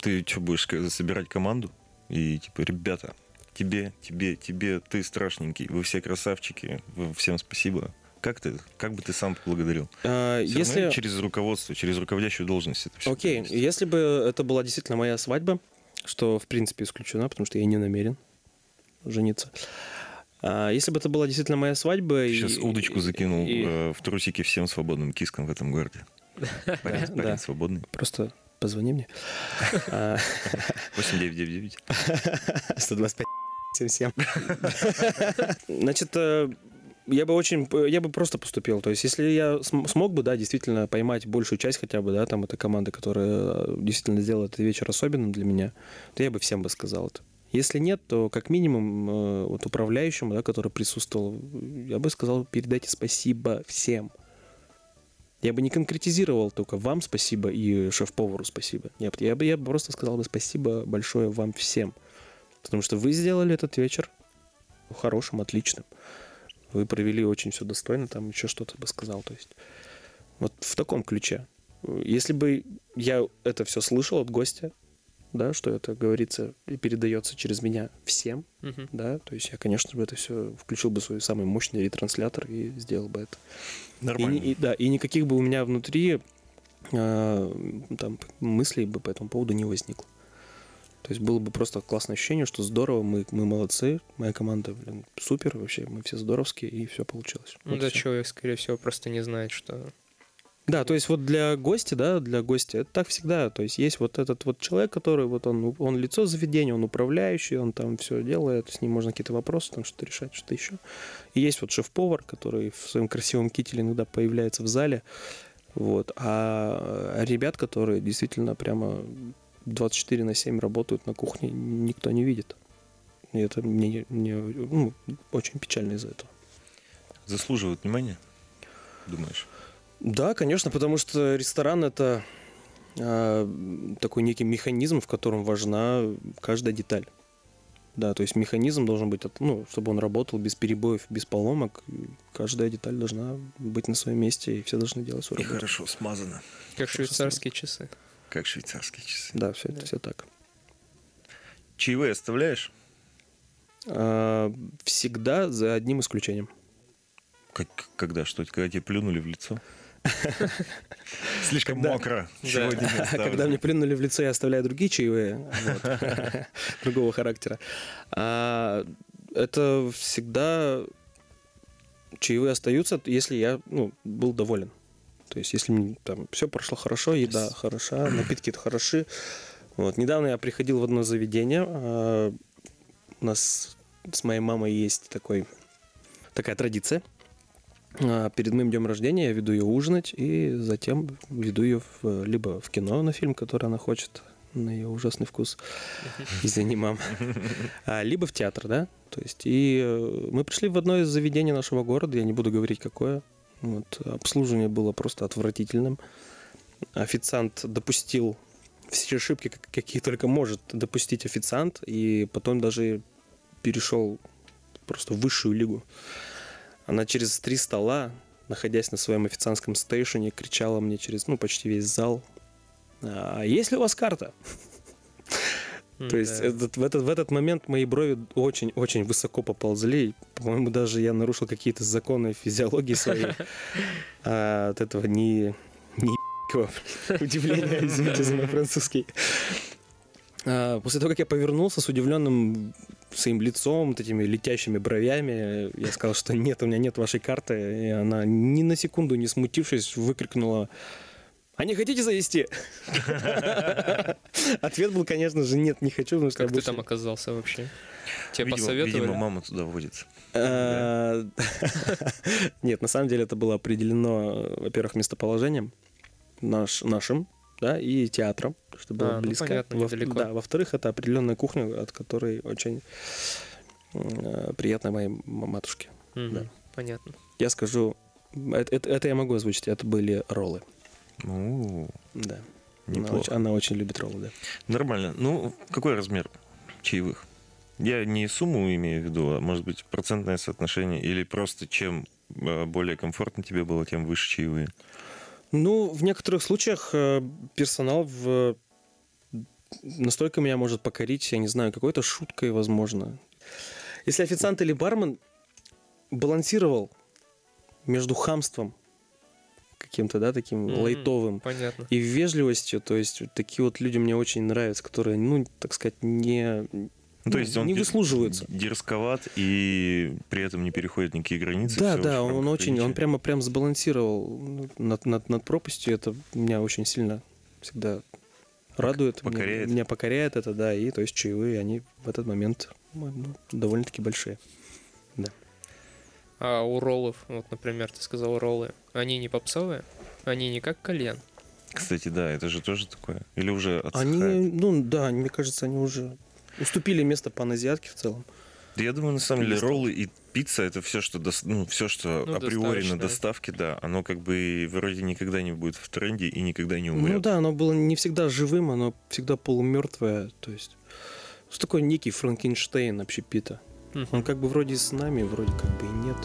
[SPEAKER 1] Ты что, будешь собирать команду? И типа, ребята, тебе, тебе, тебе, ты страшненький, вы все красавчики, всем спасибо. Как ты, как бы ты сам поблагодарил?
[SPEAKER 3] А,
[SPEAKER 1] Всё
[SPEAKER 3] Если...
[SPEAKER 1] равно через руководство, через руководящую должность это все.
[SPEAKER 3] Окей, если бы это была действительно моя свадьба, что в принципе исключено, потому что я не намерен жениться. Если бы это была действительно моя свадьба... и-
[SPEAKER 1] Сейчас удочку закинул
[SPEAKER 3] и-
[SPEAKER 1] э, в трусики всем свободным кискам в этом городе. [LAUGHS] Парень,
[SPEAKER 3] Да,
[SPEAKER 1] парень свободный.
[SPEAKER 3] Просто позвони мне. А,
[SPEAKER 1] 8999.
[SPEAKER 3] 125 77. Значит, э, я бы очень, я бы просто поступил. То есть, если я см- смог бы, да, действительно поймать большую часть хотя бы, да, там, этой команды, которая э, действительно сделала этот вечер особенным для меня, то я бы всем бы сказал это. Если нет, то как минимум э, вот управляющему, да, который присутствовал, я бы сказал, передайте спасибо всем. Я бы не конкретизировал только вам спасибо и шеф-повару спасибо. Нет, я бы, я бы просто сказал бы спасибо большое вам всем. Потому что вы сделали этот вечер хорошим, отличным. Вы провели очень все достойно, там еще что-то бы сказал. То есть вот в таком ключе. Если бы я это все слышал от гостя, да, что это говорится и передается через меня всем,
[SPEAKER 2] Мгм.
[SPEAKER 3] да, то есть я, конечно же, это все включил бы свой самый мощный ретранслятор и сделал бы это. И,
[SPEAKER 1] Нормально.
[SPEAKER 3] не- и- да, и никаких бы у меня внутри э, там мыслей бы по этому поводу не возникло. То есть было бы просто классное ощущение, что здорово, мы, мы молодцы, моя команда, блин, супер, вообще, мы все здоровские, и все получилось.
[SPEAKER 2] Ну
[SPEAKER 3] Вот
[SPEAKER 2] да,
[SPEAKER 3] всё.
[SPEAKER 2] человек, скорее всего, просто не знает, что...
[SPEAKER 3] Да, то есть вот для гостя, да, для гостя, это так всегда. То есть есть вот этот вот человек, который вот он, он лицо заведения, он управляющий, он там все делает, с ним можно какие-то вопросы, там что-то решать, что-то еще. И есть вот шеф-повар, который в своем красивом кителе иногда появляется в зале. Вот. А ребят, которые действительно прямо 24 на 7 работают на кухне, никто не видит. И это мне, мне ну, очень печально из-за этого.
[SPEAKER 1] Заслуживают внимания, думаешь?
[SPEAKER 3] Да, конечно, потому что ресторан это а, такой некий механизм, в котором важна каждая деталь. Да, то есть механизм должен быть, ну, чтобы он работал без перебоев, без поломок. И Каждая деталь должна быть на своем месте, и все должны делать свою
[SPEAKER 1] И
[SPEAKER 3] работу.
[SPEAKER 1] хорошо смазано,
[SPEAKER 2] Как швейцарские часы.
[SPEAKER 1] как швейцарские часы.
[SPEAKER 3] Да, все это
[SPEAKER 2] Да.
[SPEAKER 3] все так.
[SPEAKER 1] Чаевые оставляешь?
[SPEAKER 3] А, всегда за одним исключением.
[SPEAKER 1] Как, когда что? Когда тебе плюнули в лицо? [LAUGHS] Слишком
[SPEAKER 3] Когда-
[SPEAKER 1] мокро. [LAUGHS]
[SPEAKER 2] Да.
[SPEAKER 1] Сегодня оставлю. [LAUGHS]
[SPEAKER 3] Когда мне плюнули в лицо, я оставляю другие чаевые вот, другого характера. А, это всегда чаевые остаются, если я ну, был доволен. То есть, если мне там все прошло хорошо, еда хороша, [CLEARS THROAT] напитки хороши. Вот. Недавно я приходил в одно заведение. а, У нас с моей мамой есть такой, такая традиция. А, Перед моим днем рождения я веду ее ужинать и затем веду ее в- либо в кино на фильм, который она хочет, на ее ужасный вкус. Извини, мам. [LAUGHS] А, Либо в театр, да? То есть, и э, мы пришли в одно из заведений нашего города, я не буду говорить какое. Вот, обслуживание было просто отвратительным. Официант допустил все ошибки, как- какие только может допустить официант, и потом даже перешел просто в высшую лигу. Она через три стола, находясь на своем официантском стейшене, кричала мне через, ну, почти весь зал. А есть ли у вас карта? То есть
[SPEAKER 2] Да.
[SPEAKER 3] этот- в, этот, в этот момент мои брови очень-очень высоко поползли. По-моему, даже я нарушил какие-то законы физиологии своей. [LAUGHS] А от этого не, не [LAUGHS] удивления, извините за мой французский. А, После того, как я повернулся с удивленным своим лицом, вот этими летящими бровями, я сказал, что нет, у меня нет вашей карты. И она ни на секунду не смутившись выкрикнула а не хотите завести? Ответ был, конечно же, нет, не хочу, потому что
[SPEAKER 2] Как ты там оказался вообще? Тебе
[SPEAKER 1] Видимо-
[SPEAKER 2] посоветовали?
[SPEAKER 1] Видимо, мама туда водится.
[SPEAKER 3] А, [LAUGHS] Нет, на самом деле это было определено, во-первых, местоположением наш, нашим, да, и театром, чтобы
[SPEAKER 2] А,
[SPEAKER 3] было
[SPEAKER 2] ну,
[SPEAKER 3] близко.
[SPEAKER 2] понятно,
[SPEAKER 3] Во-
[SPEAKER 2] недалеко.
[SPEAKER 3] Да, во-вторых, это определенная кухня, от которой очень э, приятно моей матушке.
[SPEAKER 2] Мгм,
[SPEAKER 3] да.
[SPEAKER 2] Понятно.
[SPEAKER 3] Я скажу, это, это- это я могу озвучить, это были роллы.
[SPEAKER 1] О,
[SPEAKER 3] Да. Она
[SPEAKER 1] неплохо.
[SPEAKER 3] очень, она очень любит роллы, да.
[SPEAKER 1] Нормально. Ну, какой размер чаевых? Я не сумму имею в виду, а может быть процентное соотношение, или просто чем э, более комфортно тебе было, тем выше чаевые.
[SPEAKER 3] Ну, в некоторых случаях э, персонал в... настолько меня может покорить, я не знаю, какой-то шуткой, возможно. Если официант или бармен балансировал между хамством каким-то, да, таким
[SPEAKER 2] Мгм.
[SPEAKER 3] лайтовым
[SPEAKER 2] Понятно.
[SPEAKER 3] и вежливостью, то есть вот такие вот люди мне очень нравятся, которые, ну, так сказать, не,
[SPEAKER 1] Ну, то есть он
[SPEAKER 3] не выслуживаются.
[SPEAKER 1] дерзковат и при этом не переходит никакие границы.
[SPEAKER 3] Да, да, он очень, он прямо прям сбалансировал ну, над, над, над пропастью. Это меня очень сильно всегда радует. Меня-
[SPEAKER 1] покоряет.
[SPEAKER 3] Меня, покоряет это, да. И то есть чаевые, они в этот момент ну, довольно-таки большие.
[SPEAKER 2] А у роллов, вот, например, ты сказал роллы, они не попсовые? Они не как кальян?
[SPEAKER 1] Кстати, да, это же тоже такое. Или уже
[SPEAKER 3] Они,
[SPEAKER 1] отсыхает?
[SPEAKER 3] ну да, мне кажется, они уже уступили место паназиатке в целом.
[SPEAKER 1] Да я думаю, на самом деле, роллы и пицца это все, что дос- ну, все, что
[SPEAKER 2] Ну,
[SPEAKER 1] априори на доставке, да, оно как бы вроде никогда не будет в тренде и никогда не умрет.
[SPEAKER 3] Ну да, оно было не всегда живым, оно всегда полумертвое. То есть, что такое некий Франкенштейн общепита.
[SPEAKER 2] Мгм.
[SPEAKER 3] Он как бы вроде с нами, вроде как бы и нет.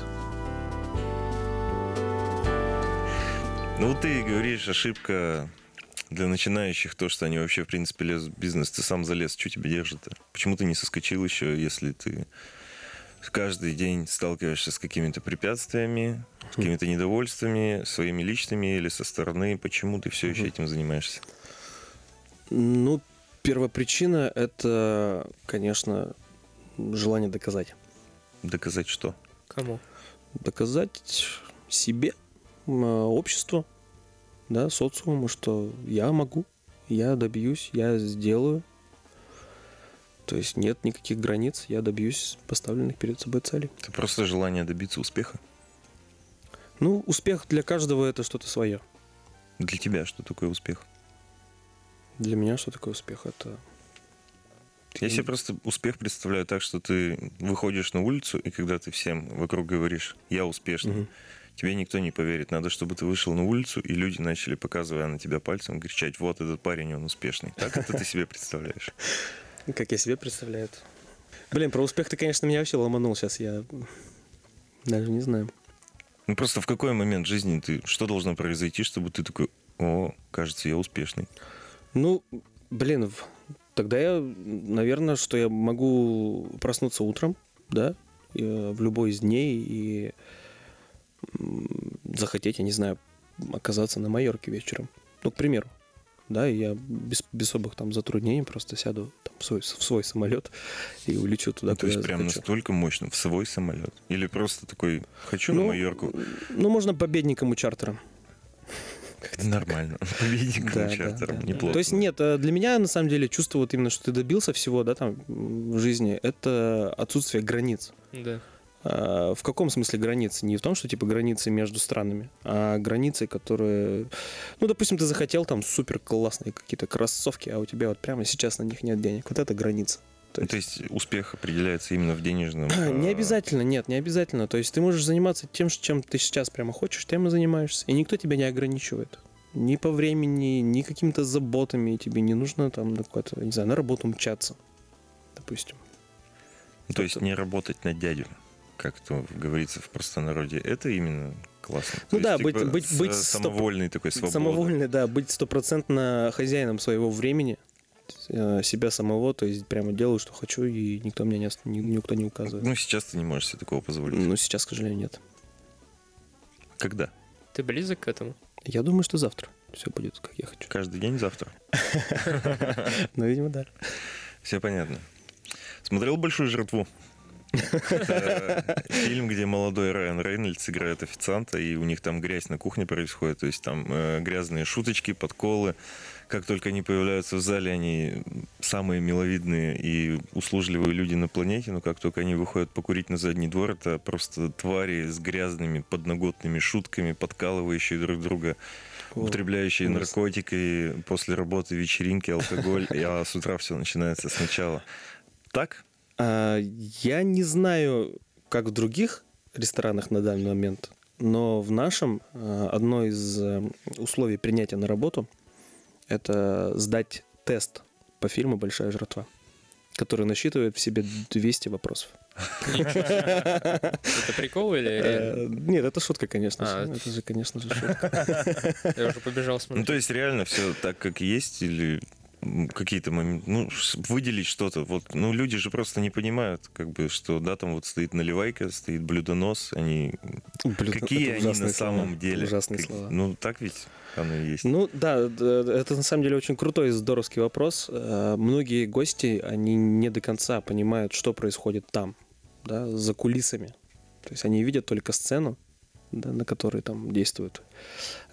[SPEAKER 1] Ну, вот ты говоришь, ошибка для начинающих то, что они вообще, в принципе, лезут в бизнес. Ты сам залез, что тебя держит-то? Почему ты не соскочил еще, если ты каждый день сталкиваешься с какими-то препятствиями, с какими-то недовольствами, своими личными или со стороны? Почему ты все еще этим занимаешься?
[SPEAKER 3] Ну, первопричина — это, конечно, желание доказать.
[SPEAKER 1] Доказать что?
[SPEAKER 2] Кому?
[SPEAKER 3] Доказать себе, обществу, да, социуму, что я могу, я добьюсь, я сделаю. То есть нет никаких границ, я добьюсь поставленных перед собой целей.
[SPEAKER 1] Это просто желание добиться успеха.
[SPEAKER 3] Ну, успех для каждого это что-то свое.
[SPEAKER 1] Для тебя что такое успех?
[SPEAKER 3] Для меня что такое успех? Это
[SPEAKER 1] Я себе просто успех представляю так, что ты выходишь на улицу, и когда ты всем вокруг говоришь «я успешный»,
[SPEAKER 3] Мгм.
[SPEAKER 1] Тебе никто не поверит. Надо, чтобы ты вышел на улицу, и люди начали, показывая на тебя пальцем, кричать «вот этот парень, он успешный». Так это ты себе представляешь? [LAUGHS]
[SPEAKER 3] Как я себе представляю. Блин, про успех ты, конечно, меня вообще ломанул сейчас. Я даже не знаю.
[SPEAKER 1] Ну просто в какой момент жизни ты, что должно произойти, чтобы ты такой «о, кажется, я успешный».
[SPEAKER 3] Ну, блин, тогда я, наверное, что я могу проснуться утром, да, э, в любой из дней и захотеть, я не знаю, оказаться на Майорке вечером. Ну, к примеру. Да, и я без, без особых там затруднений просто сяду там, в, свой, в свой самолет и улечу туда,
[SPEAKER 1] Ну, то есть прям
[SPEAKER 3] захочу.
[SPEAKER 1] настолько мощно, в свой самолет? Или просто такой «хочу на
[SPEAKER 3] Ну,
[SPEAKER 1] Майорку»?
[SPEAKER 3] Ну, можно победником у чартера. [LAUGHS]
[SPEAKER 1] Нормально. [LAUGHS] Победником
[SPEAKER 3] Да, да,
[SPEAKER 1] чартером.
[SPEAKER 3] да, да.
[SPEAKER 1] Неплохо.
[SPEAKER 3] То есть нет, э, для меня на самом деле чувство вот именно, что ты добился всего, да, там в жизни, это отсутствие границ.
[SPEAKER 2] Да.
[SPEAKER 3] А, В каком смысле границы? Не в том, что типа границы между странами, а границы, которые... Ну, допустим, ты захотел там супер классные какие-то кроссовки, а у тебя вот прямо сейчас на них нет денег. Вот это граница. То
[SPEAKER 1] Ну,
[SPEAKER 3] есть-
[SPEAKER 1] То есть успех определяется именно в денежном...
[SPEAKER 3] Не
[SPEAKER 1] э,
[SPEAKER 3] обязательно, нет, не обязательно. То есть ты можешь заниматься тем, чем ты сейчас прямо хочешь, тем и занимаешься. И никто тебя не ограничивает. Ни по времени, ни какими-то заботами. Тебе не нужно там на какой-то, не знаю, на работу мчаться. Допустим.
[SPEAKER 1] Ну, То есть не работать на дядю, как то говорится в простонародье. Это именно классно.
[SPEAKER 3] Ну
[SPEAKER 1] То
[SPEAKER 3] да,
[SPEAKER 1] есть,
[SPEAKER 3] быть-
[SPEAKER 1] типа,
[SPEAKER 3] быть-
[SPEAKER 1] с-
[SPEAKER 3] быть
[SPEAKER 1] самовольный такой, свободный.
[SPEAKER 3] Самовольный, да, быть стопроцентно хозяином своего времени, э, себя самого, то есть прямо делаю, что хочу, и никто мне не, никто не указывает.
[SPEAKER 1] Ну, сейчас ты не можешь себе такого позволить.
[SPEAKER 3] Но сейчас, к сожалению, нет.
[SPEAKER 1] Когда?
[SPEAKER 2] Ты близок к этому?
[SPEAKER 3] Я думаю, что завтра все будет, как я хочу.
[SPEAKER 1] Каждый день завтра? [LAUGHS]
[SPEAKER 3] Ну, видимо, да.
[SPEAKER 1] Все понятно. Смотрел «Большую жертву»? Это [LAUGHS] фильм, где молодой Райан Рейнольдс играет официанта, и у них там грязь на кухне происходит, то есть там э, грязные шуточки, подколы. Как только они появляются в зале, они самые миловидные и услужливые люди на планете, но как только они выходят покурить на задний двор, это просто твари с грязными подноготными шутками, подкалывающие друг друга, употребляющие наркотики после работы, вечеринки, алкоголь, а с утра все начинается сначала. Так?
[SPEAKER 3] А, я не знаю, как в других ресторанах на данный момент, но в нашем а, одно из э, условий принятия на работу это сдать тест по фильму «Большая жратва», который насчитывает в себе 200 вопросов.
[SPEAKER 2] Это прикол или
[SPEAKER 3] Э? Нет, это шутка, конечно
[SPEAKER 2] А,
[SPEAKER 3] же. Это же, конечно же, [LAUGHS] шутка.
[SPEAKER 2] Я уже побежал
[SPEAKER 1] Ну,
[SPEAKER 2] смотреть.
[SPEAKER 1] то есть реально все так, как есть, или какие-то моменты, ну, выделить что-то. Вот, ну, люди же просто не понимают, как бы, что, да, там вот стоит наливайка, стоит блюдонос, они...
[SPEAKER 3] Блин,
[SPEAKER 1] какие они на
[SPEAKER 3] ужасные
[SPEAKER 1] самом
[SPEAKER 3] слова.
[SPEAKER 1] деле?
[SPEAKER 3] Ужасные
[SPEAKER 1] Как-
[SPEAKER 3] слова.
[SPEAKER 1] Ну, так ведь оно и есть.
[SPEAKER 3] Ну да, это на самом деле очень крутой и здоровский вопрос. Э, Многие гости, они не до конца понимают, что происходит там, да, за кулисами. То есть они видят только сцену, да, на которой там действуют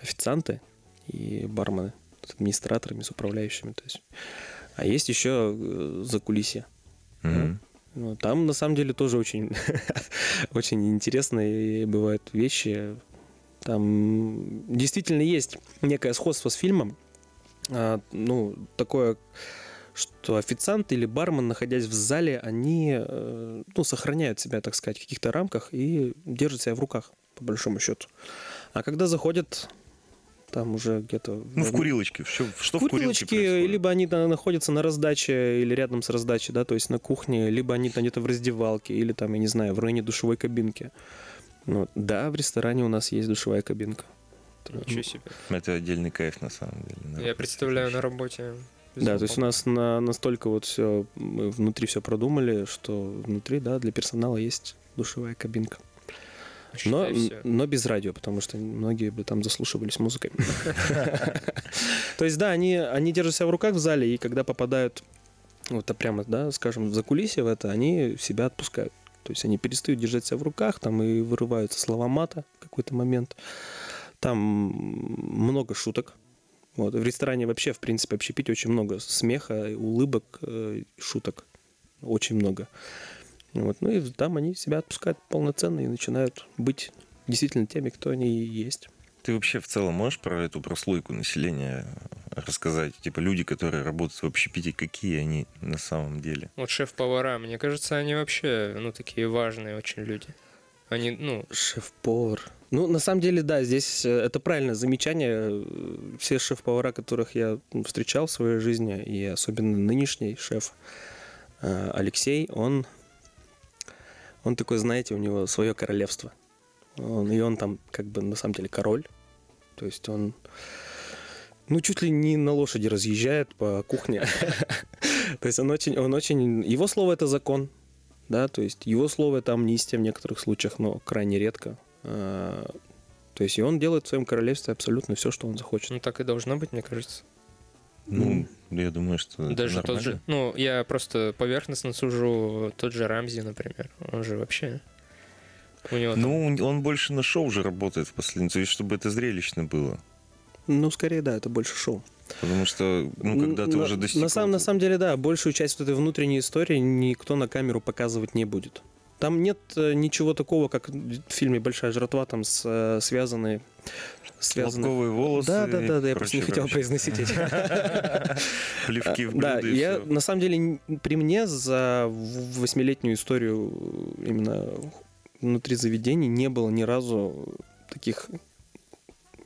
[SPEAKER 3] официанты и бармены с администраторами, с управляющими. То есть. А есть еще за кулисье.
[SPEAKER 1] Мгм.
[SPEAKER 3] Ну, Там на самом деле тоже очень, [LAUGHS] очень интересные бывают вещи. Там действительно есть некое сходство с фильмом. А, ну, такое, что официант или бармен, находясь в зале, они э, ну, сохраняют себя, так сказать, в каких-то рамках и держат себя в руках, по большому счету. А когда заходят там уже где-то...
[SPEAKER 1] Ну, в курилочке. Что, что в
[SPEAKER 3] курилочке,
[SPEAKER 1] происходит?
[SPEAKER 3] либо они на- находятся на раздаче или рядом с раздачей, да, то есть на кухне, либо они там где-то в раздевалке, или там, я не знаю, в районе душевой кабинки. Ну, да, в ресторане у нас есть душевая кабинка.
[SPEAKER 2] Ничего себе.
[SPEAKER 1] Это отдельный кайф, на самом деле. да.
[SPEAKER 2] Я представляю на работе.
[SPEAKER 3] Да, то есть у нас на, настолько вот все, мы внутри все продумали, что внутри, да, для персонала есть душевая кабинка. Но,
[SPEAKER 2] всё.
[SPEAKER 3] но без радио, потому что многие бы там заслушивались музыкой. [LAUGHS] То есть, да, они, они держат себя в руках в зале, и когда попадают вот прямо, да, скажем, за кулисье в это, они себя отпускают. То есть они перестают держать себя в руках, там и вырываются слова мата в какой-то момент. Там много шуток. Вот. В ресторане вообще, в принципе, общепить очень много смеха, улыбок, э, шуток. Очень много. Вот. Ну и там они себя отпускают полноценно и начинают быть действительно теми, кто они и есть.
[SPEAKER 1] Ты вообще в целом можешь про эту прослойку населения рассказать? Типа люди, которые работают в общепите, какие они на самом деле?
[SPEAKER 2] Вот шеф-повара, мне кажется, они вообще, ну, такие важные очень люди. Они, ну,
[SPEAKER 3] Шеф-повар. Ну, на самом деле, да, здесь э, это правильное замечание. Э, Все шеф-повара, которых я встречал в своей жизни, и особенно нынешний шеф э, Алексей, он, он такой, знаете, у него свое королевство. Он, и он там как бы на самом деле король. То есть он, ну, чуть ли не на лошади разъезжает по кухне. [LAUGHS] То есть он очень, он очень... Его слово — это закон да, то есть его слово это амнистия в некоторых случаях, но крайне редко. А, То есть и он делает в своем королевстве абсолютно все, что он захочет.
[SPEAKER 2] ну так и должно быть, мне кажется.
[SPEAKER 1] Ну, я думаю, что это
[SPEAKER 2] Даже тот же, ну, я просто поверхностно сужу тот же Рамзи, например. Он же вообще... У него там-
[SPEAKER 1] Ну, он больше на шоу уже работает в последнем, то есть чтобы это зрелищно было.
[SPEAKER 3] Ну, скорее, да, это больше шоу.
[SPEAKER 1] Потому что, ну, когда ты
[SPEAKER 3] На-
[SPEAKER 1] уже достиг...
[SPEAKER 3] На самом, на самом деле, да, большую часть вот этой внутренней истории никто на камеру показывать не будет. Там нет э, ничего такого, как в фильме «Большая жратва», там с, э, связанные...
[SPEAKER 1] Лобковые волосы.
[SPEAKER 3] Да, да, да, да, я просто не хотел произносить эти. [LAUGHS]
[SPEAKER 1] Плевки в
[SPEAKER 3] Да,
[SPEAKER 1] блюдо и
[SPEAKER 3] я на самом деле при мне за восьмилетнюю историю именно внутри заведений не было ни разу таких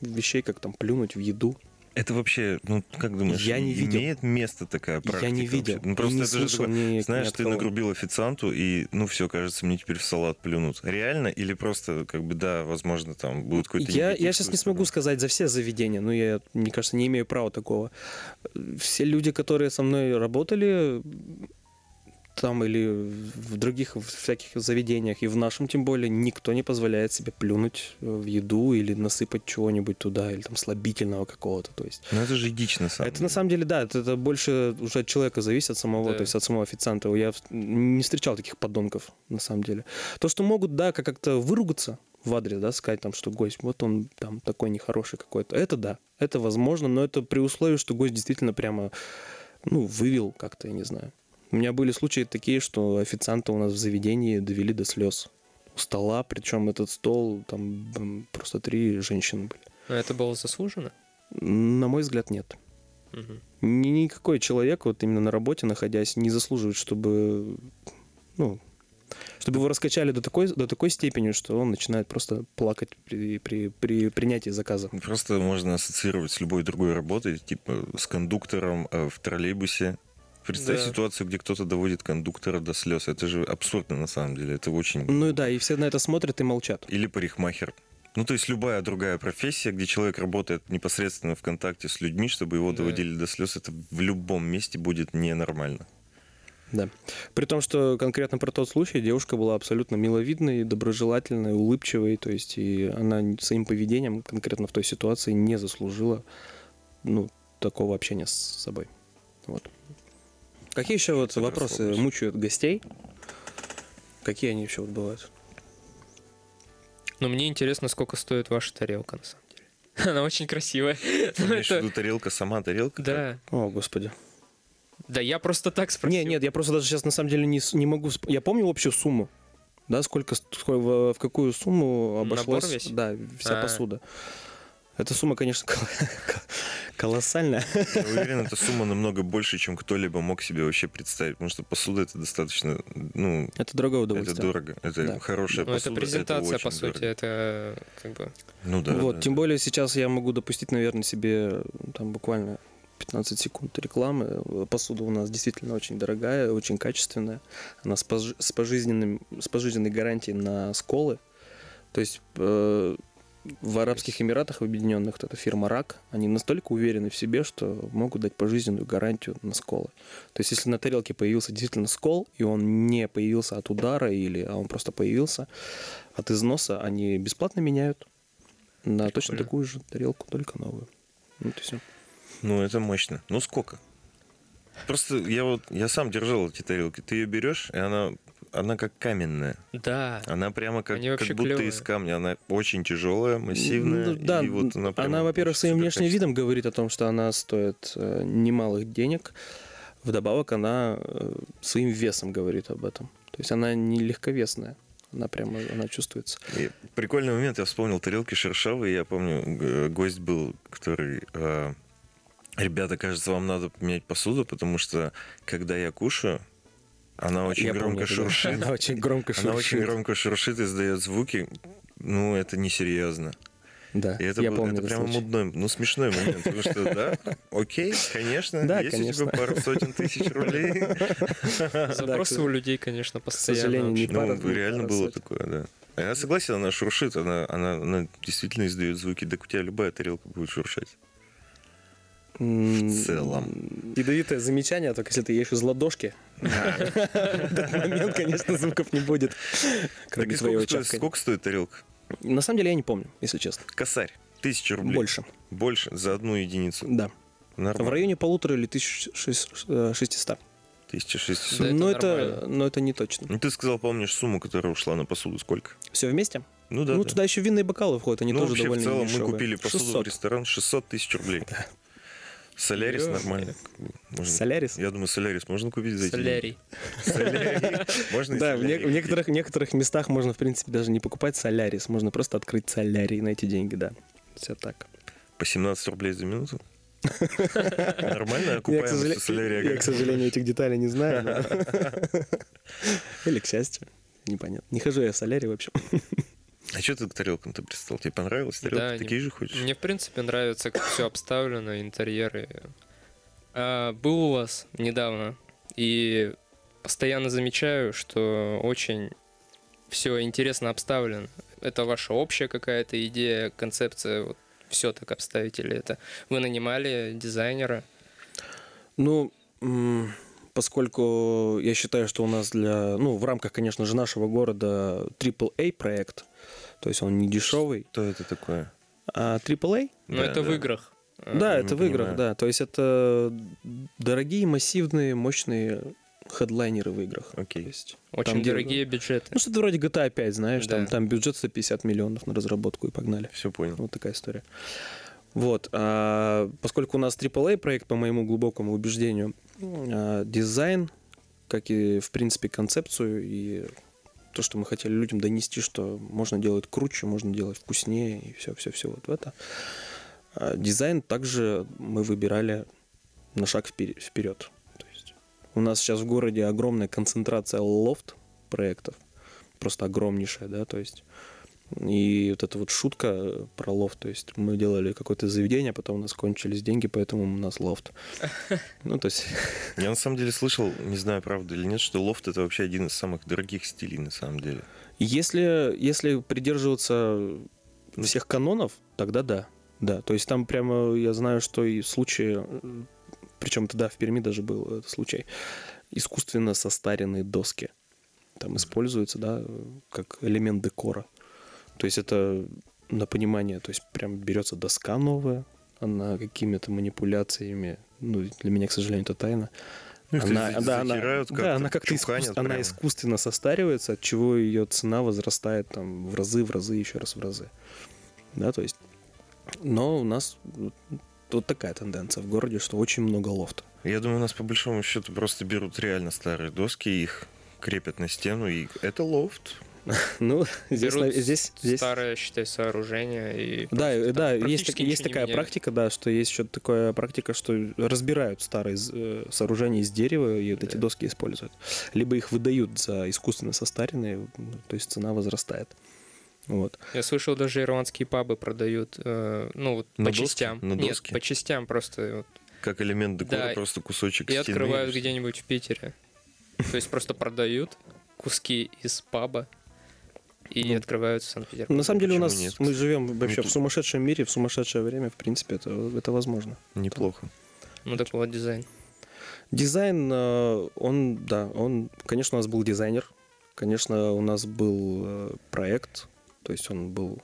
[SPEAKER 3] вещей, как там плюнуть в еду.
[SPEAKER 1] Это вообще, ну, как думаешь,
[SPEAKER 3] Я не видел.
[SPEAKER 1] имеет место такая практика?
[SPEAKER 3] Я не
[SPEAKER 1] вообще?
[SPEAKER 3] видел.
[SPEAKER 1] Ну, просто
[SPEAKER 3] не
[SPEAKER 1] это же
[SPEAKER 3] слышал
[SPEAKER 1] такое,
[SPEAKER 3] ни-
[SPEAKER 1] знаешь, ты нагрубил официанту, и, ну, все, кажется, мне теперь в салат плюнут. Реально? Или просто, как бы, да, возможно, там будет какой-то
[SPEAKER 3] Я, я сейчас не смогу сказать за все заведения, но я, мне кажется, не имею права такого. Все люди, которые со мной работали там или в других всяких заведениях, и в нашем тем более, никто не позволяет себе плюнуть в еду или насыпать чего-нибудь туда, или там слабительного какого-то. То есть
[SPEAKER 1] Ну, это же дичь, на самом
[SPEAKER 3] это на самом деле, да, это, это больше уже от человека зависит, от самого,
[SPEAKER 2] Да.
[SPEAKER 3] то есть от самого официанта. Я не встречал таких подонков, на самом деле. То, что могут, да, как- как-то выругаться в адрес, да, сказать там, что гость, вот он там такой нехороший какой-то. Это да, это возможно, но это при условии, что гость действительно прямо, ну, вывел как-то, я не знаю. У меня были случаи такие, что официанта у нас в заведении довели до слез. У стола, причем этот стол, там просто три женщины были.
[SPEAKER 2] Но это было заслуженно?
[SPEAKER 3] На мой взгляд, нет. Ни- Никакой человек, вот именно на работе находясь, не заслуживает, чтобы, ну, чтобы его раскачали до такой, до такой степени, что он начинает просто плакать при, при, при принятии заказа.
[SPEAKER 1] Просто можно ассоциировать с любой другой работой, типа с кондуктором э, в троллейбусе. Представь
[SPEAKER 2] Да.
[SPEAKER 1] ситуацию, где кто-то доводит кондуктора до слез. Это же абсурдно на самом деле. Это очень...
[SPEAKER 3] Ну и да, и все на это смотрят и молчат.
[SPEAKER 1] Или парикмахер. Ну, то есть любая другая профессия, где человек работает непосредственно в контакте с людьми, чтобы его
[SPEAKER 2] Да.
[SPEAKER 1] доводили до слез, это в любом месте будет ненормально.
[SPEAKER 3] Да. При том, что конкретно про тот случай девушка была абсолютно миловидной, доброжелательной, улыбчивой, то есть и она своим поведением конкретно в той ситуации не заслужила ну, такого общения с собой. Вот. Какие еще вот вопросы
[SPEAKER 1] слабость.
[SPEAKER 3] мучают гостей? Какие они еще вот бывают?
[SPEAKER 2] Но мне интересно, сколько стоит ваша тарелка, на самом деле. [LAUGHS] Она очень красивая. [LAUGHS] Ну, это-
[SPEAKER 1] виду тарелка сама, тарелка?
[SPEAKER 2] Да.
[SPEAKER 3] О, господи.
[SPEAKER 2] Да, я просто так спросил.
[SPEAKER 3] Не, нет, я просто даже сейчас на самом деле не, не могу... Я помню общую сумму. Да, сколько, в, в какую сумму
[SPEAKER 2] Набор
[SPEAKER 3] обошлась
[SPEAKER 2] весь?
[SPEAKER 3] да, вся
[SPEAKER 2] А.
[SPEAKER 3] посуда. Эта сумма, конечно, [LAUGHS] кол- колоссальная.
[SPEAKER 1] Я уверен, эта сумма намного больше, чем кто-либо мог себе вообще представить, потому что посуда это достаточно, ну,
[SPEAKER 3] Это дорогое
[SPEAKER 1] это
[SPEAKER 3] удовольствие.
[SPEAKER 1] дорого, это
[SPEAKER 3] Да.
[SPEAKER 1] хорошая
[SPEAKER 2] Ну, это
[SPEAKER 1] посуда.
[SPEAKER 2] презентация,
[SPEAKER 1] очень
[SPEAKER 2] по сути,
[SPEAKER 1] дорого.
[SPEAKER 2] это как бы...
[SPEAKER 1] Ну да.
[SPEAKER 3] вот,
[SPEAKER 1] да,
[SPEAKER 3] тем
[SPEAKER 1] да.
[SPEAKER 3] более сейчас я могу допустить, наверное, себе там буквально 15 секунд рекламы. Посуда у нас действительно очень дорогая, очень качественная. Она с, пож- с, пожизненным, с пожизненной гарантией на сколы. То есть э, в Арабских Эмиратах, в Объединенных, вот эта фирма РАК, они настолько уверены в себе, что могут дать пожизненную гарантию на сколы. То есть если на тарелке появился действительно скол, и он не появился от удара, или а он просто появился от износа, они бесплатно меняют на точно
[SPEAKER 2] Прикольно.
[SPEAKER 3] такую же тарелку, только новую. Вот и все.
[SPEAKER 1] Ну, это мощно. Ну, сколько? Просто я вот, я сам держал эти тарелки. Ты ее берешь, и она, она как каменная.
[SPEAKER 2] Да,
[SPEAKER 1] Она прямо как, как будто
[SPEAKER 2] клевые.
[SPEAKER 1] из камня. Она очень тяжелая, массивная.
[SPEAKER 3] Ну, да,
[SPEAKER 1] и вот она,
[SPEAKER 3] она, во-первых, своим внешним
[SPEAKER 1] качественная.
[SPEAKER 3] видом говорит о том, что она стоит э, немалых денег. Вдобавок, она э, своим весом говорит об этом. То есть она не легковесная. Она прямо, она чувствуется.
[SPEAKER 1] И прикольный момент, я вспомнил тарелки шершавые. Я помню, гость был, который... э, Ребята, кажется, вам надо поменять посуду, потому что когда я кушаю, она очень
[SPEAKER 3] Я
[SPEAKER 1] громко
[SPEAKER 3] помню
[SPEAKER 1] шуршит.
[SPEAKER 3] Она очень громко
[SPEAKER 1] Она очень
[SPEAKER 3] шуршит.
[SPEAKER 1] громко шуршит, издает звуки. Ну, это несерьезно.
[SPEAKER 3] Да,
[SPEAKER 1] И это,
[SPEAKER 3] я
[SPEAKER 1] был-
[SPEAKER 3] помню
[SPEAKER 1] это прямо
[SPEAKER 3] случай.
[SPEAKER 1] мудной, ну, смешной момент. Потому что, да, окей, конечно,
[SPEAKER 3] Да,
[SPEAKER 1] есть у
[SPEAKER 3] конечно.
[SPEAKER 1] тебя пару сотен тысяч рулей.
[SPEAKER 2] запросы
[SPEAKER 3] к-
[SPEAKER 2] у людей, конечно, постоянно.
[SPEAKER 3] сожалению, не пара-
[SPEAKER 1] Ну, реально было такое, да. Я согласен, она шуршит, она, она, она действительно издает звуки. Так у тебя любая тарелка будет шуршать. В целом.
[SPEAKER 3] Ядовитое замечание, только если ты ешь из ладошки. [LAUGHS] В [LAUGHS] этот момент, конечно, звуков не будет.
[SPEAKER 1] Так
[SPEAKER 3] Кроме
[SPEAKER 1] и
[SPEAKER 3] твоего
[SPEAKER 1] сколько стоит, тарелка?
[SPEAKER 3] На самом деле я не помню, если честно.
[SPEAKER 1] Косарь. Тысяча рублей.
[SPEAKER 3] Больше,
[SPEAKER 1] Больше за одну единицу.
[SPEAKER 3] да.
[SPEAKER 1] Нормально.
[SPEAKER 3] В районе полутора или 1600.
[SPEAKER 1] 1600.
[SPEAKER 2] Да, это
[SPEAKER 3] но, это, но это не точно.
[SPEAKER 1] Ну, ты сказал, помнишь сумму, которая ушла на посуду, сколько?
[SPEAKER 3] Все вместе?
[SPEAKER 1] Ну да,
[SPEAKER 3] ну,
[SPEAKER 1] да.
[SPEAKER 3] туда еще винные бокалы входят, они
[SPEAKER 1] ну,
[SPEAKER 3] тоже
[SPEAKER 1] вообще,
[SPEAKER 3] довольно
[SPEAKER 1] в целом, мы
[SPEAKER 3] недешевые.
[SPEAKER 1] купили посуду
[SPEAKER 3] 600.
[SPEAKER 1] в ресторан 600 тысяч рублей. Солярис нормально. Можно-
[SPEAKER 3] Солярис?
[SPEAKER 1] Я думаю, солярис можно купить за эти.
[SPEAKER 2] Солярий.
[SPEAKER 1] Солярий. [LAUGHS] Можно и
[SPEAKER 3] Да, в, не-
[SPEAKER 1] солярий
[SPEAKER 3] в некоторых, некоторых местах можно, в принципе, даже не покупать солярис, можно просто открыть солярий на эти деньги, да. Все так.
[SPEAKER 1] По 17 рублей за минуту? [LAUGHS] Нормально окупаемость солярия?
[SPEAKER 3] я, к сожалению, этих деталей не знаю. но- [LAUGHS] Или к счастью. Непонятно. Не хожу я в солярий, в общем.
[SPEAKER 1] А что ты к тарелкам-то пристал? Тебе понравилось? Тарелки
[SPEAKER 2] Да,
[SPEAKER 1] такие же хочешь?
[SPEAKER 2] Мне, в принципе, нравится, как все обставлено, интерьеры. А, был у вас недавно, и постоянно замечаю, что очень все интересно обставлено. Это ваша общая какая-то идея, концепция, вот все так обставить или это вы нанимали дизайнера?
[SPEAKER 3] Ну, поскольку я считаю, что у нас для, ну, в рамках, конечно же, нашего города AAA проект, то есть он не дешевый,
[SPEAKER 1] Что это такое?
[SPEAKER 3] а AAA,
[SPEAKER 2] Но
[SPEAKER 1] Да,
[SPEAKER 2] это
[SPEAKER 1] да.
[SPEAKER 2] в играх. А,
[SPEAKER 3] да, это в играх,
[SPEAKER 1] понимаю.
[SPEAKER 3] да, то есть это дорогие, массивные, мощные хедлайнеры в играх.
[SPEAKER 1] Окей.
[SPEAKER 3] есть,
[SPEAKER 2] Очень
[SPEAKER 3] там, где-
[SPEAKER 2] дорогие бюджеты.
[SPEAKER 3] Ну, что-то вроде GTA 5, знаешь, там,
[SPEAKER 2] Да.
[SPEAKER 3] там бюджет 150 миллионов на разработку и погнали.
[SPEAKER 1] Все понял.
[SPEAKER 3] Вот такая история. Вот. а поскольку у нас AAA проект, по моему глубокому убеждению, а, дизайн, как и, в принципе, концепцию и то, что мы хотели людям донести, что можно делать круче, можно делать вкуснее и все-все-все вот в это. А дизайн также мы выбирали на шаг впер- вперед. То есть у нас сейчас в городе огромная концентрация лофт проектов, просто огромнейшая, да, то есть и вот эта вот шутка про лофт, то есть мы делали какое-то заведение, потом у нас кончились деньги, поэтому у нас лофт. [LAUGHS] Ну, то есть, [LAUGHS]
[SPEAKER 1] Я на самом деле слышал, не знаю, правда или нет, что лофт это вообще один из самых дорогих стилей на самом деле.
[SPEAKER 3] если, если придерживаться всех канонов, тогда да. Да, то есть там прямо я знаю, что и случаи, причем тогда в Перми даже был этот случай, искусственно состаренные доски там используются, да, как элемент декора. То есть это на понимание, то есть прям берется доска новая, она какими-то манипуляциями, ну, для меня, к сожалению, это тайна.
[SPEAKER 1] Ну,
[SPEAKER 3] Она, да, она,
[SPEAKER 1] затирают
[SPEAKER 3] да,
[SPEAKER 1] как-то,
[SPEAKER 3] она как-то искус- она искусственно состаривается, от чего ее цена возрастает там в разы, в разы, еще раз в разы. Да, то есть. Но у нас вот- вот такая тенденция в городе, что очень много лофта.
[SPEAKER 1] Я думаю, у нас по большому счету просто берут реально старые доски, их крепят на стену, и это лофт. [LAUGHS]
[SPEAKER 3] Ну, здесь, здесь, здесь
[SPEAKER 2] старое, считай, сооружение и
[SPEAKER 3] Да,
[SPEAKER 2] просто
[SPEAKER 3] да, есть, так- есть такая
[SPEAKER 2] меняют.
[SPEAKER 3] практика, да, что есть еще такая практика, что разбирают старые э, сооружения из дерева и вот эти
[SPEAKER 2] Да.
[SPEAKER 3] доски используют. Либо их выдают за искусственно состаренные, ну, то есть цена возрастает. Вот.
[SPEAKER 2] Я слышал, даже ирландские пабы продают, э, ну, вот
[SPEAKER 1] На
[SPEAKER 2] по
[SPEAKER 1] доски?
[SPEAKER 2] частям.
[SPEAKER 1] На
[SPEAKER 2] Нет,
[SPEAKER 1] доски?
[SPEAKER 2] по частям просто. вот.
[SPEAKER 1] Как элемент декора,
[SPEAKER 2] Да,
[SPEAKER 1] просто кусочек
[SPEAKER 2] И
[SPEAKER 1] стены.
[SPEAKER 2] открывают где-нибудь в Питере. То есть просто продают куски из паба и
[SPEAKER 3] Ну,
[SPEAKER 2] открывают в Санкт-Петербурге.
[SPEAKER 3] На самом деле у
[SPEAKER 1] почему
[SPEAKER 3] нас
[SPEAKER 1] нет,
[SPEAKER 3] мы живем вообще в
[SPEAKER 1] тут-
[SPEAKER 3] сумасшедшем мире, в сумасшедшее время, в принципе, это, это возможно.
[SPEAKER 1] Неплохо.
[SPEAKER 2] Ну, такой вот дизайн.
[SPEAKER 3] Дизайн, э, он, да, он, конечно, у нас был дизайнер, конечно, у нас был э, проект, то есть он был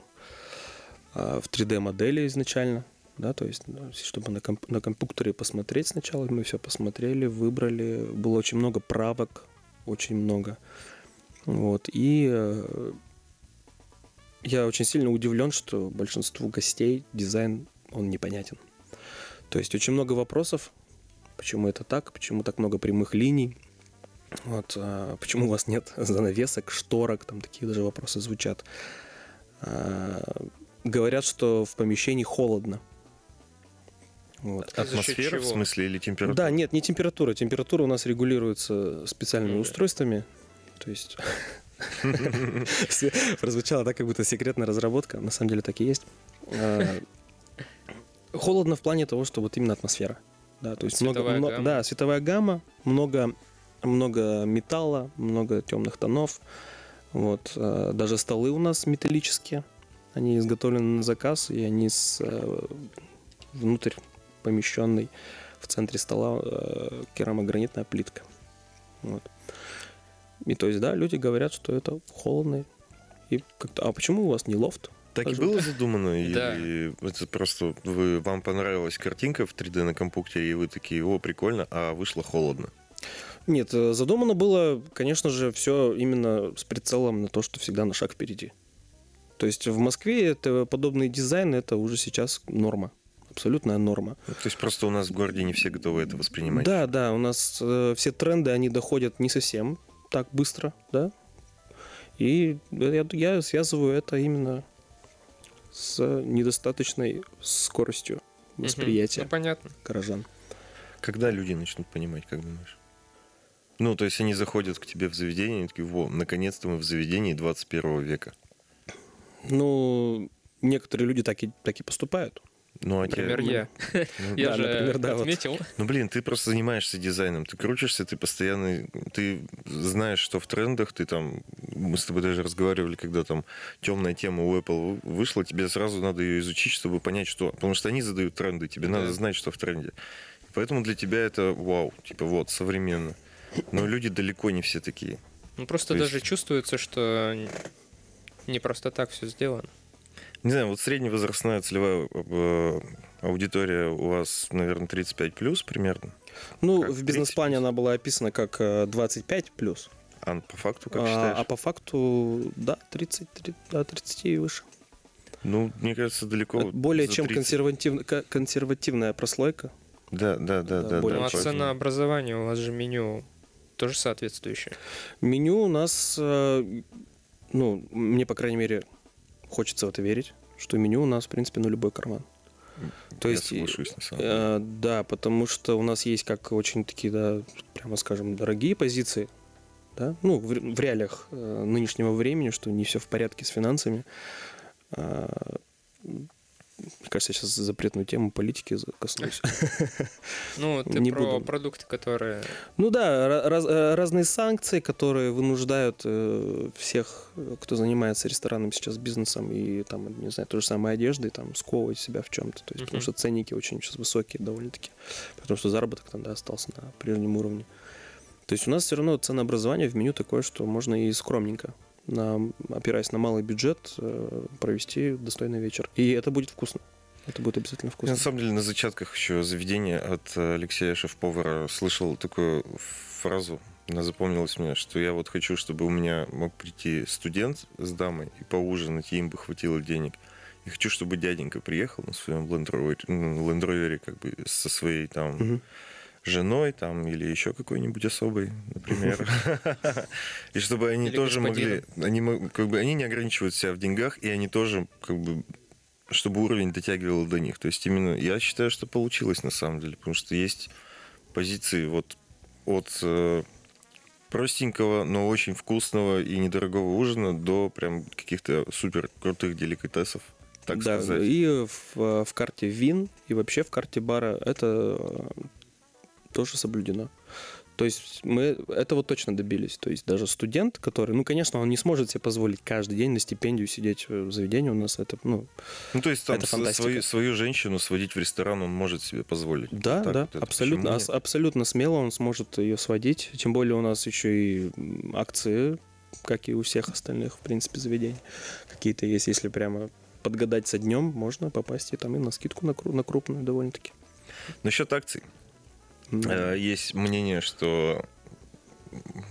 [SPEAKER 3] э, в 3D-модели изначально, да, то есть, чтобы на, комп- на компьютере посмотреть сначала, мы все посмотрели, выбрали, было очень много правок, очень много, вот, и я очень сильно удивлен, что большинству гостей дизайн, он непонятен. То есть очень много вопросов, почему это так, почему так много прямых линий, вот, а, почему у вас нет [LAUGHS] занавесок, шторок, там такие даже вопросы звучат. А, говорят, что в помещении холодно. Вот.
[SPEAKER 2] А
[SPEAKER 1] Атмосфера, в смысле, или температура?
[SPEAKER 3] Да, нет, не температура. Температура у нас регулируется специальными
[SPEAKER 2] да.
[SPEAKER 3] устройствами. То есть [LAUGHS] [LAUGHS] прозвучало так, как будто секретная разработка. На самом деле так и есть. А, Холодно в плане того, что вот именно атмосфера. Да, то есть много,
[SPEAKER 2] Цветовая
[SPEAKER 3] мно-
[SPEAKER 2] гамма.
[SPEAKER 3] да, световая гамма, много, много металла, много темных тонов. Вот, а, даже столы у нас металлические. Они изготовлены на заказ, и они с э, внутрь помещенной в центре стола керамогранитная плитка. Вот. И то есть, да, люди говорят, что это холодно. И как-то, а почему у вас не лофт?
[SPEAKER 1] Так и
[SPEAKER 3] Даже-
[SPEAKER 1] было задумано?
[SPEAKER 2] Да.
[SPEAKER 1] Или это просто вы, вам понравилась картинка в 3D на компьютере, и вы такие, о, прикольно, а вышло холодно?
[SPEAKER 3] Нет, э, задумано было, конечно же, все именно с прицелом на то, что всегда на шаг впереди. То есть в Москве это подобный дизайн это уже сейчас норма. Абсолютная норма.
[SPEAKER 1] То есть просто у нас в городе не все готовы это воспринимать.
[SPEAKER 3] Да, да, у нас э, все тренды, они доходят не совсем так быстро, да. И я, я связываю это именно с недостаточной скоростью восприятия
[SPEAKER 2] Ну, понятно.
[SPEAKER 3] горожан.
[SPEAKER 1] Когда люди начнут понимать, как думаешь? Ну, то есть они заходят к тебе в заведение и такие, во, наконец-то мы в заведении 21 века.
[SPEAKER 3] Ну, некоторые люди так и, так и поступают.
[SPEAKER 1] Ну, а тебе-
[SPEAKER 2] Например, я.
[SPEAKER 1] Ну,
[SPEAKER 2] Я
[SPEAKER 3] да,
[SPEAKER 2] же
[SPEAKER 3] например, да, вот.
[SPEAKER 2] отметил.
[SPEAKER 1] Ну, блин, ты просто занимаешься дизайном, ты крутишься, ты постоянно, ты знаешь, что в трендах, ты там, мы с тобой даже разговаривали, когда там темная тема у Apple вышла, тебе сразу надо ее изучить, чтобы понять, что, потому что они задают тренды, тебе
[SPEAKER 2] Да.
[SPEAKER 1] надо знать, что в тренде. Поэтому для тебя это вау, типа вот, современно. Но люди далеко не все такие.
[SPEAKER 2] Ну, просто
[SPEAKER 1] То есть-
[SPEAKER 2] даже чувствуется, что не просто так все сделано.
[SPEAKER 1] Не знаю, вот средневозрастная целевая э, аудитория у вас, наверное, 35 плюс примерно.
[SPEAKER 3] Ну,
[SPEAKER 1] Как
[SPEAKER 3] в бизнес-плане
[SPEAKER 1] 30
[SPEAKER 3] она была описана как э, 25 плюс.
[SPEAKER 1] А по факту, как
[SPEAKER 3] а,
[SPEAKER 1] считаешь?
[SPEAKER 3] а по факту, да, 30, три- да, 30 и выше.
[SPEAKER 1] Ну, мне кажется, далеко.
[SPEAKER 3] Более чем
[SPEAKER 1] 30.
[SPEAKER 3] консерватив- ко- консервативная прослойка.
[SPEAKER 1] Да, да, да,
[SPEAKER 3] Да,
[SPEAKER 1] да.
[SPEAKER 3] более
[SPEAKER 2] Ну,
[SPEAKER 1] да,
[SPEAKER 2] а образования у вас же меню тоже соответствующее.
[SPEAKER 3] Меню у нас, э, ну, мне, по крайней мере, хочется в это верить, что меню у нас, в принципе, на любой карман. То
[SPEAKER 1] Я
[SPEAKER 3] есть,
[SPEAKER 1] соглашусь, на самом деле.
[SPEAKER 3] Э, да, потому что у нас есть как очень такие, да, прямо скажем, дорогие позиции, да, ну, в, в реалиях э, нынешнего времени, что не все в порядке с финансами. А, мне кажется, я сейчас запретную тему политики коснусь. [LAUGHS]
[SPEAKER 2] Ну, ты
[SPEAKER 3] Не
[SPEAKER 2] про
[SPEAKER 3] буду.
[SPEAKER 2] продукты, которые...
[SPEAKER 3] Ну да, ра- раз- э, разные санкции, которые вынуждают э, всех, кто занимается ресторанным сейчас бизнесом и там, не знаю, той же самой одеждой, там, сковывать себя в чем-то. То есть, потому
[SPEAKER 2] Мгм.
[SPEAKER 3] что ценники очень сейчас высокие довольно-таки. Потому что заработок там, да, остался на прежнем уровне. То есть у нас все равно ценообразование в меню такое, что можно и скромненько, на, опираясь на малый бюджет, э, провести достойный вечер. И это будет вкусно. Это будет обязательно
[SPEAKER 1] Я,
[SPEAKER 3] вкусно.
[SPEAKER 1] на самом деле на зачатках еще заведения от э, Алексея Шеф-повара слышал такую фразу, она запомнилась мне, что я вот хочу, чтобы у меня мог прийти студент с дамой и поужинать, и им бы хватило денег. И хочу, чтобы дяденька приехал на своем Rover как бы со своей там
[SPEAKER 3] Мгм.
[SPEAKER 1] Женой там или еще какой-нибудь особой, например. [LAUGHS] И чтобы они тоже могли... Они как бы они не ограничивают себя в деньгах, и они тоже как бы чтобы уровень дотягивал до них. То есть именно я считаю, что получилось на самом деле, потому что есть позиции вот от э, простенького, но очень вкусного и недорогого ужина до прям каких-то супер крутых деликатесов, так
[SPEAKER 3] да,
[SPEAKER 1] сказать.
[SPEAKER 3] и в, в карте вин, и вообще в карте бара это э, тоже соблюдено. То есть мы этого точно добились. То есть даже студент, который, ну, конечно, он не сможет себе позволить каждый день на стипендию сидеть в заведении. У нас это, ну,
[SPEAKER 1] Ну, то есть там
[SPEAKER 3] Это
[SPEAKER 1] свою, свою женщину сводить в ресторан он может себе позволить.
[SPEAKER 3] да,
[SPEAKER 1] Так
[SPEAKER 3] да,
[SPEAKER 1] вот
[SPEAKER 3] абсолютно,
[SPEAKER 1] нет?
[SPEAKER 3] абсолютно смело он сможет ее сводить. Тем более у нас еще и акции, как и у всех остальных, в принципе, заведений. Какие-то есть, если прямо подгадать со днем, можно попасть и там и на скидку на, на крупную довольно-таки.
[SPEAKER 1] Насчет акций.
[SPEAKER 3] Да.
[SPEAKER 1] Э, Есть мнение, что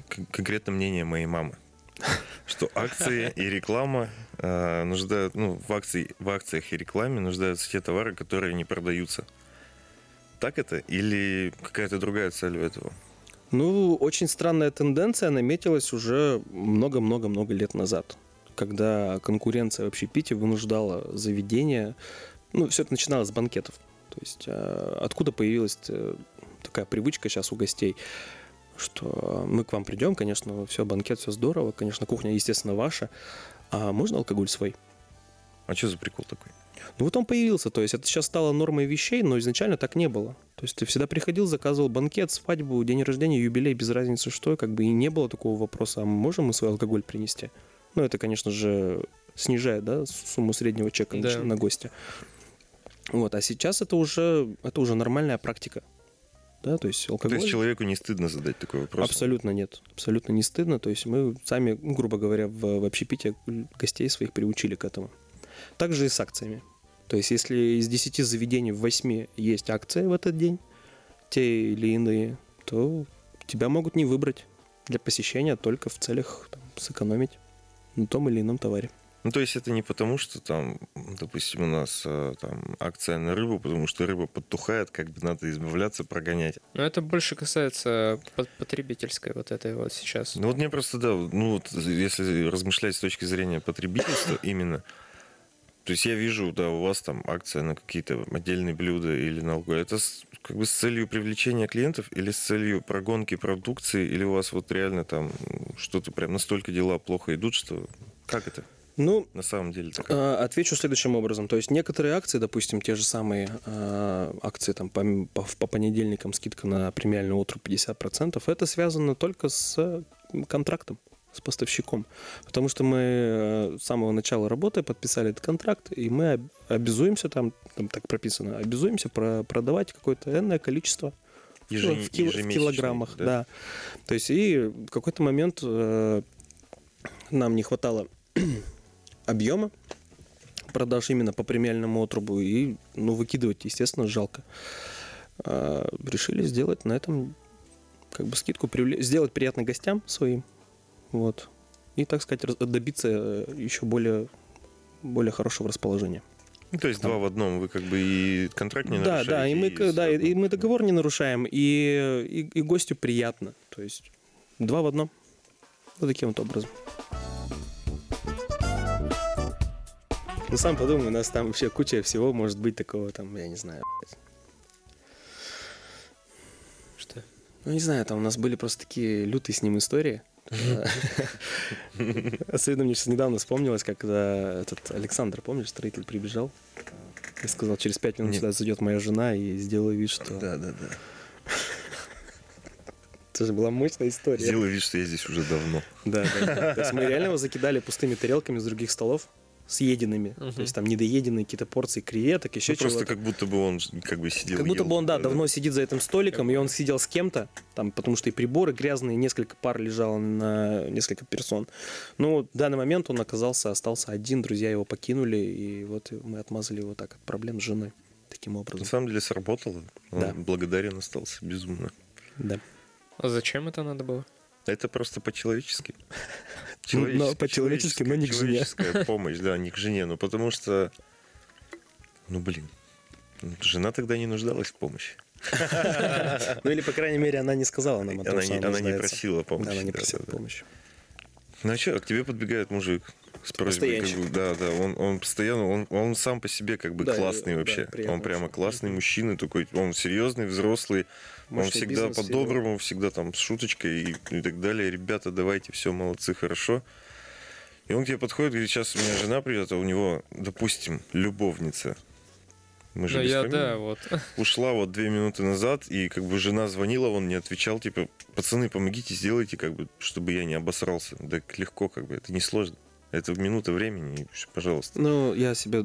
[SPEAKER 1] кон- конкретно мнение моей мамы, [LAUGHS] что акции [LAUGHS] и реклама э, нуждают, ну, в, акции, в акциях и рекламе нуждаются те товары, которые не продаются. Так это? Или какая-то другая цель у этого?
[SPEAKER 3] Ну, очень странная тенденция наметилась уже много-много-много лет назад, когда конкуренция в общепите вынуждала заведения... Ну, все это начиналось с банкетов. То есть э, откуда появилась э, такая привычка сейчас у гостей, что мы к вам придем, конечно, все, банкет, все здорово, конечно, кухня, естественно, ваша, а можно алкоголь свой?
[SPEAKER 1] А что за прикол такой?
[SPEAKER 3] Ну вот он появился, то есть это сейчас стало нормой вещей, но изначально так не было. То есть ты всегда приходил, заказывал банкет, свадьбу, день рождения, юбилей, без разницы что, как бы и не было такого вопроса, а можем мы свой алкоголь принести? Ну это, конечно же, снижает, да, сумму среднего чека
[SPEAKER 2] Да.
[SPEAKER 3] на гостя. Вот, а сейчас это уже, это уже нормальная практика. Да, то есть
[SPEAKER 1] То
[SPEAKER 3] алкоголь...
[SPEAKER 1] есть человеку не стыдно задать такой вопрос?
[SPEAKER 3] Абсолютно нет. Абсолютно не стыдно. То есть мы сами, грубо говоря, в, в общепите гостей своих приучили к этому. Также и с акциями. То есть если из 10 заведений в 8 есть акции в этот день, те или иные, то тебя могут не выбрать для посещения только в целях там, сэкономить на том или ином товаре.
[SPEAKER 1] Ну, то есть это не потому, что там, допустим, у нас э, там акция на рыбу, потому что рыба подтухает, как бы надо избавляться, прогонять.
[SPEAKER 2] Но это больше касается по- потребительской вот этой вот сейчас.
[SPEAKER 1] Ну вот мне просто, да, ну вот если размышлять с точки зрения потребительства именно, то есть я вижу, да, у вас там акция на какие-то отдельные блюда или на алкоголь. Это с- как бы с целью привлечения клиентов или с целью прогонки продукции, или у вас вот реально там что-то прям настолько дела плохо идут, что как это
[SPEAKER 3] Ну,
[SPEAKER 1] на самом деле так?
[SPEAKER 3] А, Отвечу следующим образом. То есть некоторые акции, допустим, те же самые а, акции там, по, по, по понедельникам скидка на премиальную отру 50%, это связано только с э, контрактом, с поставщиком. Потому что мы э, с самого начала работы подписали этот контракт, и мы об- обязуемся, там, там так прописано, обязуемся про- продавать какое-то энное количество
[SPEAKER 1] Ежем-
[SPEAKER 3] в, кило- в килограммах,
[SPEAKER 1] да?
[SPEAKER 3] да. То есть и в какой-то момент э, нам не хватало объема продаж именно по премиальному отрубу. И ну выкидывать естественно жалко. А, решили сделать на этом как бы скидку привле- сделать приятно гостям своим вот и так сказать раз- добиться э, еще более более хорошего расположения.
[SPEAKER 1] Ну, то есть два в одном, вы как бы и контракт не
[SPEAKER 3] да
[SPEAKER 1] нарушаете.
[SPEAKER 3] да и мы к- да и, и мы договор не нарушаем и, и и гостю приятно. То есть два в одном. Вот таким вот образом Ну, сам подумай, у нас там вообще куча всего может быть такого, там, я не знаю.
[SPEAKER 2] Что?
[SPEAKER 3] Ну, не знаю, там у нас были просто такие лютые с ним истории. Особенно мне сейчас недавно вспомнилось, когда этот Александр, помнишь, строитель прибежал и сказал, через пять минут сюда зайдет моя жена и сделаю вид, что...
[SPEAKER 1] Да, да, да.
[SPEAKER 3] Это же была мощная история.
[SPEAKER 1] Сделай вид, что я здесь уже давно.
[SPEAKER 3] Да, да, да. То есть мы реально его закидали пустыми тарелками с других столов, съеденными.
[SPEAKER 2] Мгм.
[SPEAKER 3] То есть там недоеденные какие-то порции креветок, еще
[SPEAKER 1] Ну, просто
[SPEAKER 3] чего-то.
[SPEAKER 1] как будто бы он как бы сидел
[SPEAKER 3] Как будто
[SPEAKER 1] ел.
[SPEAKER 3] бы он, да,
[SPEAKER 1] Да-да.
[SPEAKER 3] давно сидит за этим столиком, и он сидел с кем-то, там, потому что и приборы грязные, несколько пар лежало на несколько персон. Но в данный момент он оказался, остался один, друзья его покинули, и вот мы отмазали его так от проблем с женой. Таким
[SPEAKER 1] На
[SPEAKER 3] образом.
[SPEAKER 1] самом деле сработало. Он
[SPEAKER 3] Да.
[SPEAKER 1] благодарен остался безумно.
[SPEAKER 3] Да.
[SPEAKER 2] А зачем это надо было?
[SPEAKER 1] Это просто по-человечески. [LAUGHS]
[SPEAKER 3] Ну, но по-человечески, но не к жене.
[SPEAKER 1] Человеческая [LAUGHS] помощь, да, не к жене. Ну, потому что, ну, блин, ну, жена тогда не нуждалась в помощи. [LAUGHS]
[SPEAKER 3] Ну или, по крайней мере, она не сказала нам о том,
[SPEAKER 1] Она
[SPEAKER 3] что
[SPEAKER 1] не,
[SPEAKER 3] она
[SPEAKER 1] она не просила помощи.
[SPEAKER 3] Да, Она не
[SPEAKER 1] да,
[SPEAKER 3] просила
[SPEAKER 1] да, да.
[SPEAKER 3] помощи.
[SPEAKER 1] Ну а что, к тебе подбегает мужик с просьбой. как бы, да, да, он, он постоянно, он, он сам по себе как бы
[SPEAKER 3] Да,
[SPEAKER 1] классный
[SPEAKER 3] да,
[SPEAKER 1] вообще.
[SPEAKER 3] приятно
[SPEAKER 1] он прямо классный мужчина такой, он серьезный, взрослый, он всегда по-доброму, всегда там с шуточкой и, и так далее. Ребята, давайте, все, молодцы, хорошо. И он к тебе подходит, говорит, сейчас у меня жена придет, а у него, допустим, любовница. Мы же без
[SPEAKER 2] я,
[SPEAKER 1] фамилии.
[SPEAKER 2] да, вот. [LAUGHS]
[SPEAKER 1] ушла вот две минуты назад, и как бы жена звонила, он не отвечал, типа, пацаны, помогите, сделайте, как бы, чтобы я не обосрался. Да легко, как бы, это не сложно. Это минута времени, пожалуйста.
[SPEAKER 3] Ну, я себе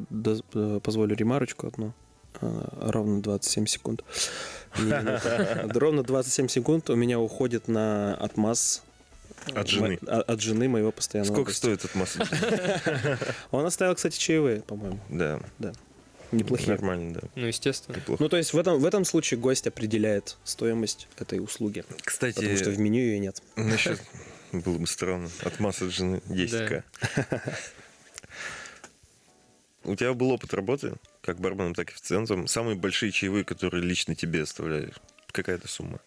[SPEAKER 3] э, позволю ремарочку одну. А, Ровно 27 секунд. [LAUGHS] Ровно 27 секунд у меня уходит на отмаз
[SPEAKER 1] От жены.
[SPEAKER 3] мо- От жены моего постоянного
[SPEAKER 1] Сколько
[SPEAKER 3] гостя.
[SPEAKER 1] стоит этот масса? [LAUGHS]
[SPEAKER 3] Он оставил, кстати, чаевые, по-моему.
[SPEAKER 1] Да,
[SPEAKER 3] Неплохие.
[SPEAKER 1] нормально, да.
[SPEAKER 2] Ну, естественно.
[SPEAKER 1] Неплохо.
[SPEAKER 3] Ну, то есть в этом, в этом случае гость определяет стоимость этой услуги. Потому что в
[SPEAKER 1] Кстати,
[SPEAKER 3] меню ее нет. [LAUGHS]
[SPEAKER 1] насчет... Было бы странно. От массы от жены 10к. У тебя был опыт работы, как барменом, так и официантом. Самые большие чаевые, которые лично тебе оставляли, какая-то сумма?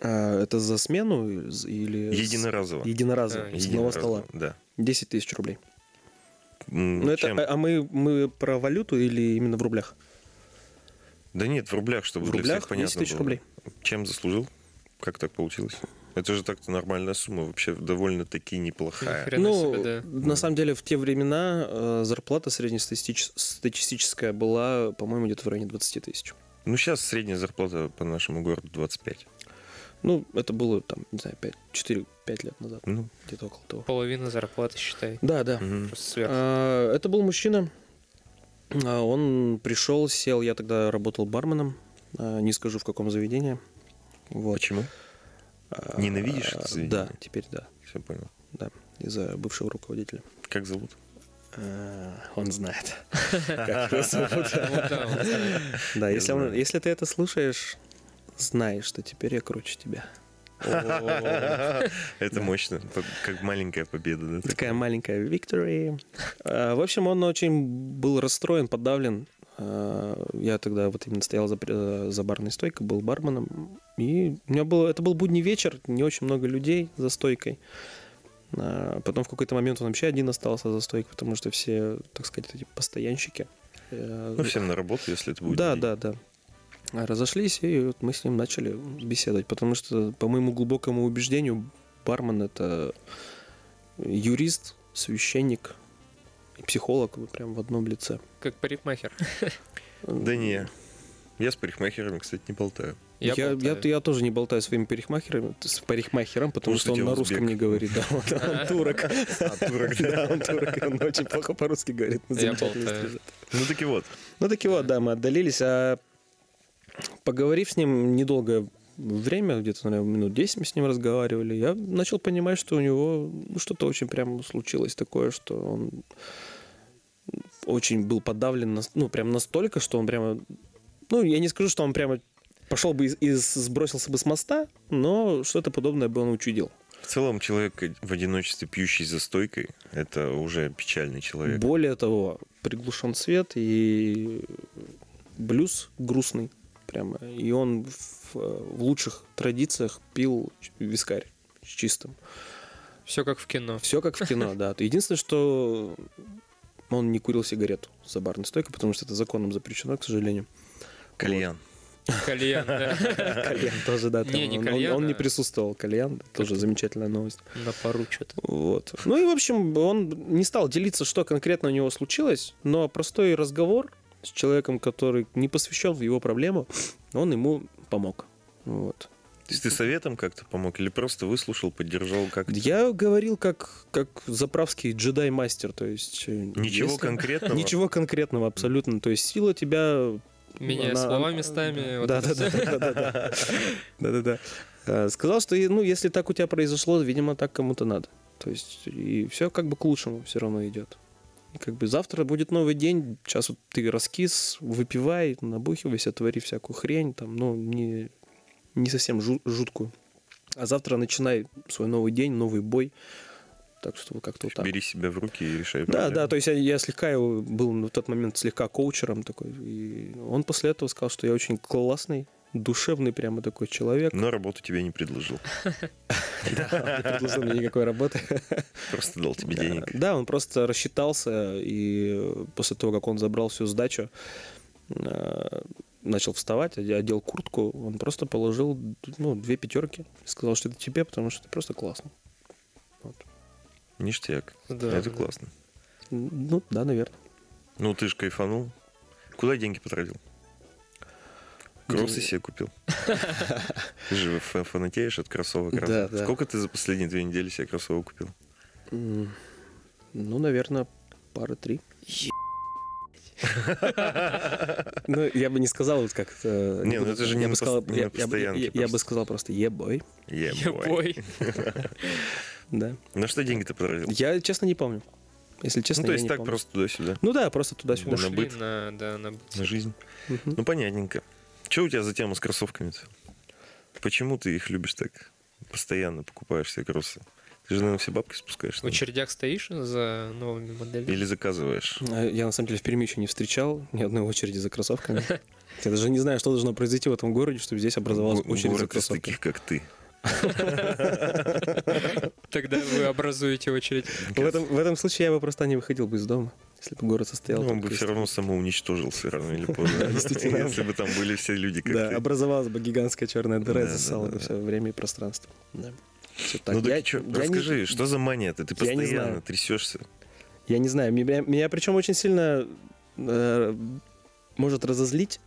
[SPEAKER 3] А, это за смену или...
[SPEAKER 1] Единоразово.
[SPEAKER 3] Единоразово.
[SPEAKER 2] А,
[SPEAKER 3] с одного
[SPEAKER 1] Единоразово,
[SPEAKER 3] стола.
[SPEAKER 1] Да.
[SPEAKER 3] 10 тысяч рублей.
[SPEAKER 1] М,
[SPEAKER 3] Ну, это,
[SPEAKER 1] чем?
[SPEAKER 3] а а мы, мы про валюту или именно в рублях?
[SPEAKER 1] Да нет, в рублях, чтобы
[SPEAKER 3] В
[SPEAKER 1] для
[SPEAKER 3] рублях
[SPEAKER 1] всех понятно
[SPEAKER 3] 10 тысяч
[SPEAKER 1] было.
[SPEAKER 3] рублей.
[SPEAKER 1] Чем заслужил? Как так получилось? Это же так-то нормальная сумма, вообще довольно-таки неплохая.
[SPEAKER 2] хрена
[SPEAKER 3] ну,
[SPEAKER 2] себе, да.
[SPEAKER 3] на самом деле, в те времена э, зарплата среднестатистическая была, по-моему, где-то в районе 20 тысяч.
[SPEAKER 1] Ну, сейчас средняя зарплата по нашему городу 25.
[SPEAKER 3] Ну, это было, там, не знаю, 5, 4-5 лет назад,
[SPEAKER 1] Ну,
[SPEAKER 3] где-то около того.
[SPEAKER 2] Половина зарплаты, считай.
[SPEAKER 3] Да, да.
[SPEAKER 2] сверху.
[SPEAKER 3] А, Это был мужчина. А, Он пришел, сел, я тогда работал барменом, а, не скажу в каком заведении. Вот.
[SPEAKER 1] Почему?
[SPEAKER 3] А,
[SPEAKER 1] Ненавидишь это
[SPEAKER 3] Да,
[SPEAKER 1] заведение?
[SPEAKER 3] теперь да,
[SPEAKER 1] Все понял.
[SPEAKER 3] да, из-за бывшего руководителя.
[SPEAKER 1] Как зовут?
[SPEAKER 3] А, Он знает. [LAUGHS] [LAUGHS]
[SPEAKER 2] да, да.
[SPEAKER 3] Да, если, ты это слушаешь, знай, что теперь я круче тебя. [LAUGHS]
[SPEAKER 1] Это мощно. Как маленькая победа. да,
[SPEAKER 3] Такая маленькая victory. А, В общем, он очень был расстроен, подавлен. А, Я тогда вот именно стоял за, за барной стойкой, был барменом. И у меня было, это был будний вечер, не очень много людей за стойкой. А, Потом в какой-то момент он вообще один остался за стойкой, потому что все, так сказать, эти постоянщики. э,
[SPEAKER 1] Ну, всем на работу, если это будет.
[SPEAKER 3] да,
[SPEAKER 1] день.
[SPEAKER 3] да, да. А, Разошлись, и вот мы с ним начали беседовать, потому что, по моему глубокому убеждению, бармен это юрист, священник и психолог вот прям в одном лице.
[SPEAKER 2] Как парикмахер.
[SPEAKER 1] Да не. Я с парикмахерами, кстати, не болтаю.
[SPEAKER 3] Я, я,
[SPEAKER 2] болтаю.
[SPEAKER 3] я тоже не болтаю своими парикмахерами, с парикмахером, потому
[SPEAKER 1] Потому
[SPEAKER 3] что он на
[SPEAKER 1] узбек.
[SPEAKER 3] русском не говорит. Да, вот [LAUGHS] он турок. Да, он турок, он очень плохо по-русски говорит.
[SPEAKER 2] Я болтаю.
[SPEAKER 1] Ну, таки вот.
[SPEAKER 3] Ну, таки вот, да, мы отдалились, а поговорив с ним недолгое время, где-то, наверное, минут 10 мы с ним разговаривали, я начал понимать, что у него ну, что-то очень прям случилось такое, что он очень был подавлен, ну, прям настолько, что он прямо, ну, я не скажу, что он прямо пошел бы и, сбросился бы с моста, но что-то подобное бы он учудил.
[SPEAKER 1] В целом, человек в одиночестве, пьющий за стойкой, это уже печальный человек.
[SPEAKER 3] Более того, приглушен свет и блюз грустный прямо. И он в, в лучших традициях пил вискарь с чистым.
[SPEAKER 2] Все как в кино.
[SPEAKER 3] Все как в кино, [LAUGHS] да. Единственное, что он не курил сигарету за барной стойкой, потому что это законом запрещено, к сожалению.
[SPEAKER 1] Кальян.
[SPEAKER 2] Кальян, да. [LAUGHS]
[SPEAKER 3] Кальян тоже, да.
[SPEAKER 2] Не, не
[SPEAKER 3] он,
[SPEAKER 2] кальян,
[SPEAKER 3] он не
[SPEAKER 2] а-
[SPEAKER 3] присутствовал. Кальян тоже замечательная новость.
[SPEAKER 2] На пару что-то.
[SPEAKER 3] Вот. Ну и, в общем, он не стал делиться, что конкретно у него случилось, но простой разговор с человеком, который не посвящен в его проблему, он ему помог. Вот.
[SPEAKER 1] То есть ты советом как-то помог или просто выслушал, поддержал как-то?
[SPEAKER 3] Я говорил как, как заправский джедай-мастер, то есть... э,
[SPEAKER 1] Ничего
[SPEAKER 3] если-
[SPEAKER 1] конкретного? [LAUGHS]
[SPEAKER 3] Ничего конкретного, абсолютно. То есть сила тебя...
[SPEAKER 2] Меняя
[SPEAKER 3] она-
[SPEAKER 2] слова местами. вот
[SPEAKER 3] Да,
[SPEAKER 2] это
[SPEAKER 3] да. Да-да-да. Э, Сказал, что, ну, если так у тебя произошло, видимо, так кому-то надо. То есть, и все как бы к лучшему все равно идет. И как бы завтра будет новый день, сейчас вот ты раскис, выпивай, набухивайся, твори всякую хрень, там, ну, не, не совсем жу- жуткую. А завтра начинай свой новый день, новый бой. Так что как-то вот так.
[SPEAKER 1] Бери себя в руки и решай
[SPEAKER 3] Да,
[SPEAKER 1] проблемы.
[SPEAKER 3] да, то есть я, я слегка его был в тот момент слегка коучером такой. И он после этого сказал, что я очень классный душевный прямо такой человек.
[SPEAKER 1] Но работу тебе не предложил. [LAUGHS]
[SPEAKER 3] Да, не предложил мне никакой работы.
[SPEAKER 1] Просто дал тебе денег.
[SPEAKER 3] Да, он просто рассчитался, и после того, как он забрал всю сдачу, э, начал вставать, оде- одел куртку, он просто положил ну, две пятерки. Сказал, что это тебе, потому что это просто классно.
[SPEAKER 1] Ништяк.
[SPEAKER 2] Да,
[SPEAKER 1] Это
[SPEAKER 2] да.
[SPEAKER 1] классно.
[SPEAKER 3] Ну, да, наверное.
[SPEAKER 1] Ну, ты же кайфанул. Куда деньги потратил? Кроссы себе купил. [LAUGHS] Ты же фа- фанатеешь от кроссовок.
[SPEAKER 3] Да, да.
[SPEAKER 1] Сколько ты за последние две недели себе кроссовок купил?
[SPEAKER 3] Ну, наверное, пары три. [LAUGHS] Ну, я бы не сказал вот как э,
[SPEAKER 1] Не, ну это же не на постоянке
[SPEAKER 3] я- бы сказал просто ебой,
[SPEAKER 1] Yeah,
[SPEAKER 2] Я
[SPEAKER 1] boy.
[SPEAKER 2] бой.
[SPEAKER 3] Да.
[SPEAKER 1] На что деньги ты потратил?
[SPEAKER 3] Я, честно, не помню. Если честно,
[SPEAKER 1] Ну, то
[SPEAKER 3] я
[SPEAKER 1] есть
[SPEAKER 3] не
[SPEAKER 1] так
[SPEAKER 3] помню.
[SPEAKER 1] просто туда-сюда.
[SPEAKER 3] Ну да, просто туда-сюда.
[SPEAKER 1] на
[SPEAKER 2] Ушли
[SPEAKER 1] быт.
[SPEAKER 2] на, да, на быт.
[SPEAKER 1] На жизнь.
[SPEAKER 3] Мгм.
[SPEAKER 1] Ну, понятненько. Что у тебя за тема с кроссовками-то? Почему ты их любишь так? Постоянно покупаешь себе кроссы. Ты же, наверное, все бабки спускаешь.
[SPEAKER 2] В очередях стоишь за новыми моделями?
[SPEAKER 1] Или заказываешь.
[SPEAKER 3] Э, Я, на самом деле, в Перми еще не встречал ни одной очереди за кроссовками. [LAUGHS] Я даже не знаю, что должно произойти в этом городе, чтобы здесь образовалась очередь за кроссовками.
[SPEAKER 1] таких, как ты. [LAUGHS]
[SPEAKER 2] Тогда вы образуете очередь.
[SPEAKER 3] В этом, в этом случае я бы просто не выходил бы из дома, если бы город состоял.
[SPEAKER 1] Ну, он бы все равно самоуничтожился рано или [LAUGHS] поздно. Если бы там были все люди, как
[SPEAKER 3] Да, образовалась бы гигантская черная дыра и
[SPEAKER 1] да,
[SPEAKER 3] бы все время и пространство.
[SPEAKER 1] Ну так расскажи, что за мания-то? Ты постоянно
[SPEAKER 3] знаю.
[SPEAKER 1] трясешься.
[SPEAKER 3] Я не знаю, меня, меня причем очень сильно э, может разозлить,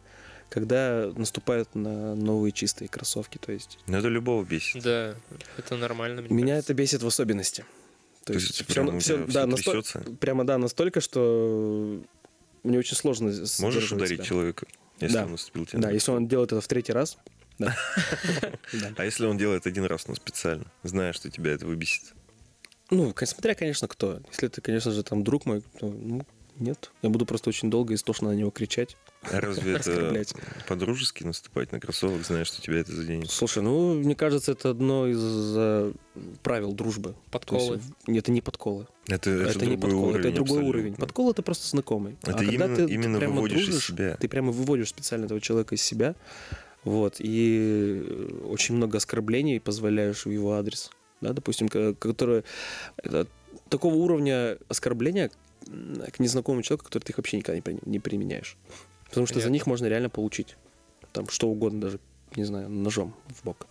[SPEAKER 3] когда наступают на новые чистые кроссовки. То есть
[SPEAKER 1] Ну это любого бесит.
[SPEAKER 2] Да, это нормально. мне
[SPEAKER 3] меня
[SPEAKER 2] кажется.
[SPEAKER 3] это бесит в особенности. То,
[SPEAKER 1] То
[SPEAKER 3] есть,
[SPEAKER 1] есть
[SPEAKER 3] всё-
[SPEAKER 1] прям у
[SPEAKER 3] всё-
[SPEAKER 1] тебя
[SPEAKER 3] да,
[SPEAKER 1] всё
[SPEAKER 3] насто-
[SPEAKER 1] трясётся?
[SPEAKER 3] прямо да, настолько, что мне очень сложно
[SPEAKER 1] Можешь ударить
[SPEAKER 3] себя.
[SPEAKER 1] человека, если
[SPEAKER 3] Да.
[SPEAKER 1] он наступил тебе?
[SPEAKER 3] Да,
[SPEAKER 1] на
[SPEAKER 3] если он делает это в третий раз. [LAUGHS] Да.
[SPEAKER 1] А если он делает один раз, но специально, зная, что тебя это выбесит?
[SPEAKER 3] Ну, смотря, конечно, кто. Если ты, конечно же, там друг мой, то, ну, нет. Я буду просто очень долго и истошно на него кричать,
[SPEAKER 1] разве это
[SPEAKER 3] оскорблять.
[SPEAKER 1] по-дружески наступать на кроссовок, зная, что тебя это заденет?
[SPEAKER 3] Слушай, ну, мне кажется, это одно из э, правил дружбы.
[SPEAKER 2] Подколы.
[SPEAKER 3] есть, это не подколы.
[SPEAKER 1] Это,
[SPEAKER 3] Это,
[SPEAKER 1] это
[SPEAKER 3] не
[SPEAKER 1] другой
[SPEAKER 3] подколы,
[SPEAKER 1] уровень.
[SPEAKER 3] это другой
[SPEAKER 1] абсолютно.
[SPEAKER 3] уровень. Подкол это просто знакомый.
[SPEAKER 1] Это
[SPEAKER 3] а когда
[SPEAKER 1] именно-
[SPEAKER 3] ты, ты
[SPEAKER 1] именно
[SPEAKER 3] прямо
[SPEAKER 1] выводишь из
[SPEAKER 3] дружишь,
[SPEAKER 1] себя.
[SPEAKER 3] ты прямо выводишь специально этого человека из себя, вот, и э, очень много оскорблений позволяешь в его адрес, да, допустим, ко- которые это такого уровня оскорбления к незнакомому человеку, который ты их вообще никогда не применяешь, потому что за
[SPEAKER 2] Понятно.
[SPEAKER 3] них можно реально получить там что угодно, даже не знаю, ножом в бок.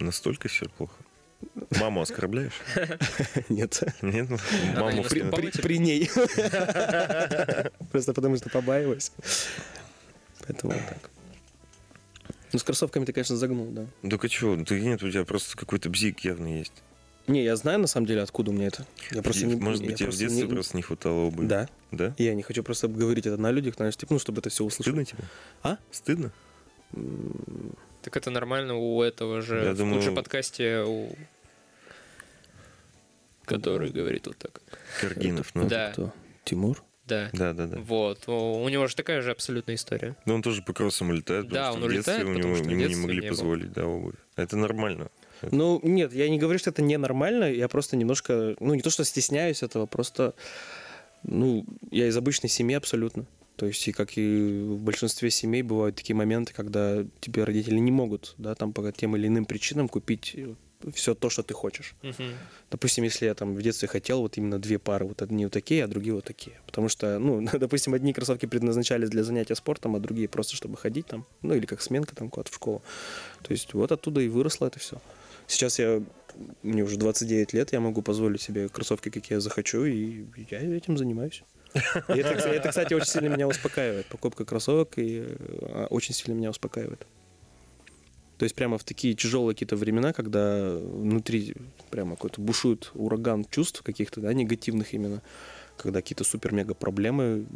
[SPEAKER 1] Настолько все плохо. Маму оскорбляешь? [LAUGHS]
[SPEAKER 3] Нет.
[SPEAKER 1] Нет? ну, Маму
[SPEAKER 3] При, ней. [LAUGHS] Просто потому что побаиваюсь. Поэтому вот так. Ну, с кроссовками ты, конечно, загнул, да.
[SPEAKER 1] Так а что? Ты нет, у тебя просто какой-то бзик явно есть.
[SPEAKER 3] Не, я знаю, на самом деле, откуда у меня это. Я просто не-
[SPEAKER 1] Может
[SPEAKER 3] я
[SPEAKER 1] быть, тебе в детстве
[SPEAKER 3] не-
[SPEAKER 1] просто не хватало обуви?
[SPEAKER 3] Да.
[SPEAKER 1] Да?
[SPEAKER 3] Я не хочу просто говорить это на людях, знаешь, типа, ну, чтобы это все услышали.
[SPEAKER 1] Стыдно тебе?
[SPEAKER 3] А?
[SPEAKER 1] Стыдно?
[SPEAKER 2] Так это нормально у этого же
[SPEAKER 1] Я
[SPEAKER 2] в
[SPEAKER 1] думаю-
[SPEAKER 2] лучшем подкасте, у... который говорит вот так.
[SPEAKER 1] Каргинов, ну.
[SPEAKER 2] Да.
[SPEAKER 3] Кто? Тимур?
[SPEAKER 2] Да.
[SPEAKER 1] Да, да, да.
[SPEAKER 2] Вот. У него же такая же абсолютная история.
[SPEAKER 1] Но он тоже по кроссам улетает,
[SPEAKER 2] Да,
[SPEAKER 1] потому
[SPEAKER 2] он
[SPEAKER 1] что в детстве
[SPEAKER 2] улетает,
[SPEAKER 1] у него
[SPEAKER 2] что в
[SPEAKER 1] ему не могли
[SPEAKER 2] не было.
[SPEAKER 1] позволить, да, обувь. Это нормально.
[SPEAKER 3] Ну, нет, я не говорю, что это ненормально, я просто немножко, ну, не то, что стесняюсь этого, просто, ну, я из обычной семьи абсолютно. То есть, и как и в большинстве семей бывают такие моменты, когда тебе родители не могут, да, там по тем или иным причинам купить все то, что ты хочешь.
[SPEAKER 2] Мгм.
[SPEAKER 3] Допустим, если я там в детстве хотел вот именно две пары, вот одни вот такие, а другие вот такие. Потому что, ну, [LAUGHS] допустим, одни кроссовки предназначались для занятия спортом, а другие просто чтобы ходить там, ну, или как сменка там куда-то в школу. То есть вот оттуда и выросло это все. Сейчас я, мне уже 29 лет, я могу позволить себе кроссовки, какие я захочу, и я этим занимаюсь. И это, это, кстати, очень сильно меня успокаивает. Покупка кроссовок и э, очень сильно меня успокаивает. То есть прямо в такие тяжелые какие-то времена, когда внутри прямо какой-то бушует ураган чувств каких-то, да, негативных именно, когда какие-то супер-мега проблемы,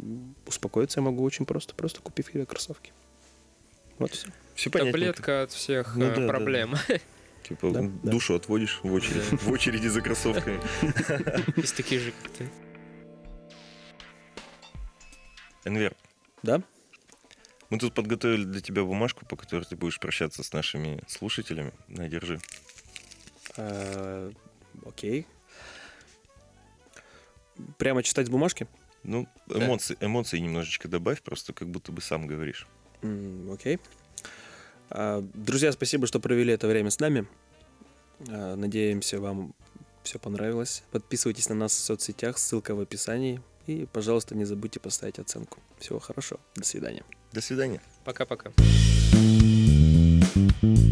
[SPEAKER 3] успокоиться я могу очень просто, просто купив себе кроссовки. Вот все.
[SPEAKER 1] Все понятно.
[SPEAKER 2] Таблетка от всех
[SPEAKER 1] Ну
[SPEAKER 2] э,
[SPEAKER 1] да, да,
[SPEAKER 2] проблем. [LAUGHS]
[SPEAKER 1] Типа
[SPEAKER 3] Да, да.
[SPEAKER 1] душу отводишь в очередь,
[SPEAKER 2] Да. [LAUGHS]
[SPEAKER 1] в очереди за кроссовками. [LAUGHS]
[SPEAKER 2] Есть такие же, как ты.
[SPEAKER 1] Энвер,
[SPEAKER 3] Да?
[SPEAKER 1] мы тут подготовили для тебя бумажку, по которой ты будешь прощаться с нашими слушателями. На, держи.
[SPEAKER 3] Э, Окей. Прямо читать с бумажки?
[SPEAKER 1] Ну, эмоции, эмоции немножечко добавь, просто как будто бы сам говоришь.
[SPEAKER 3] Окей. А, Друзья, спасибо, что провели это время с нами. А, Надеемся, вам все понравилось. Подписывайтесь на нас в соцсетях, ссылка в описании. И, пожалуйста, не забудьте поставить оценку. Всего хорошего. До свидания.
[SPEAKER 1] До свидания.
[SPEAKER 2] Пока-пока.
[SPEAKER 4] Thank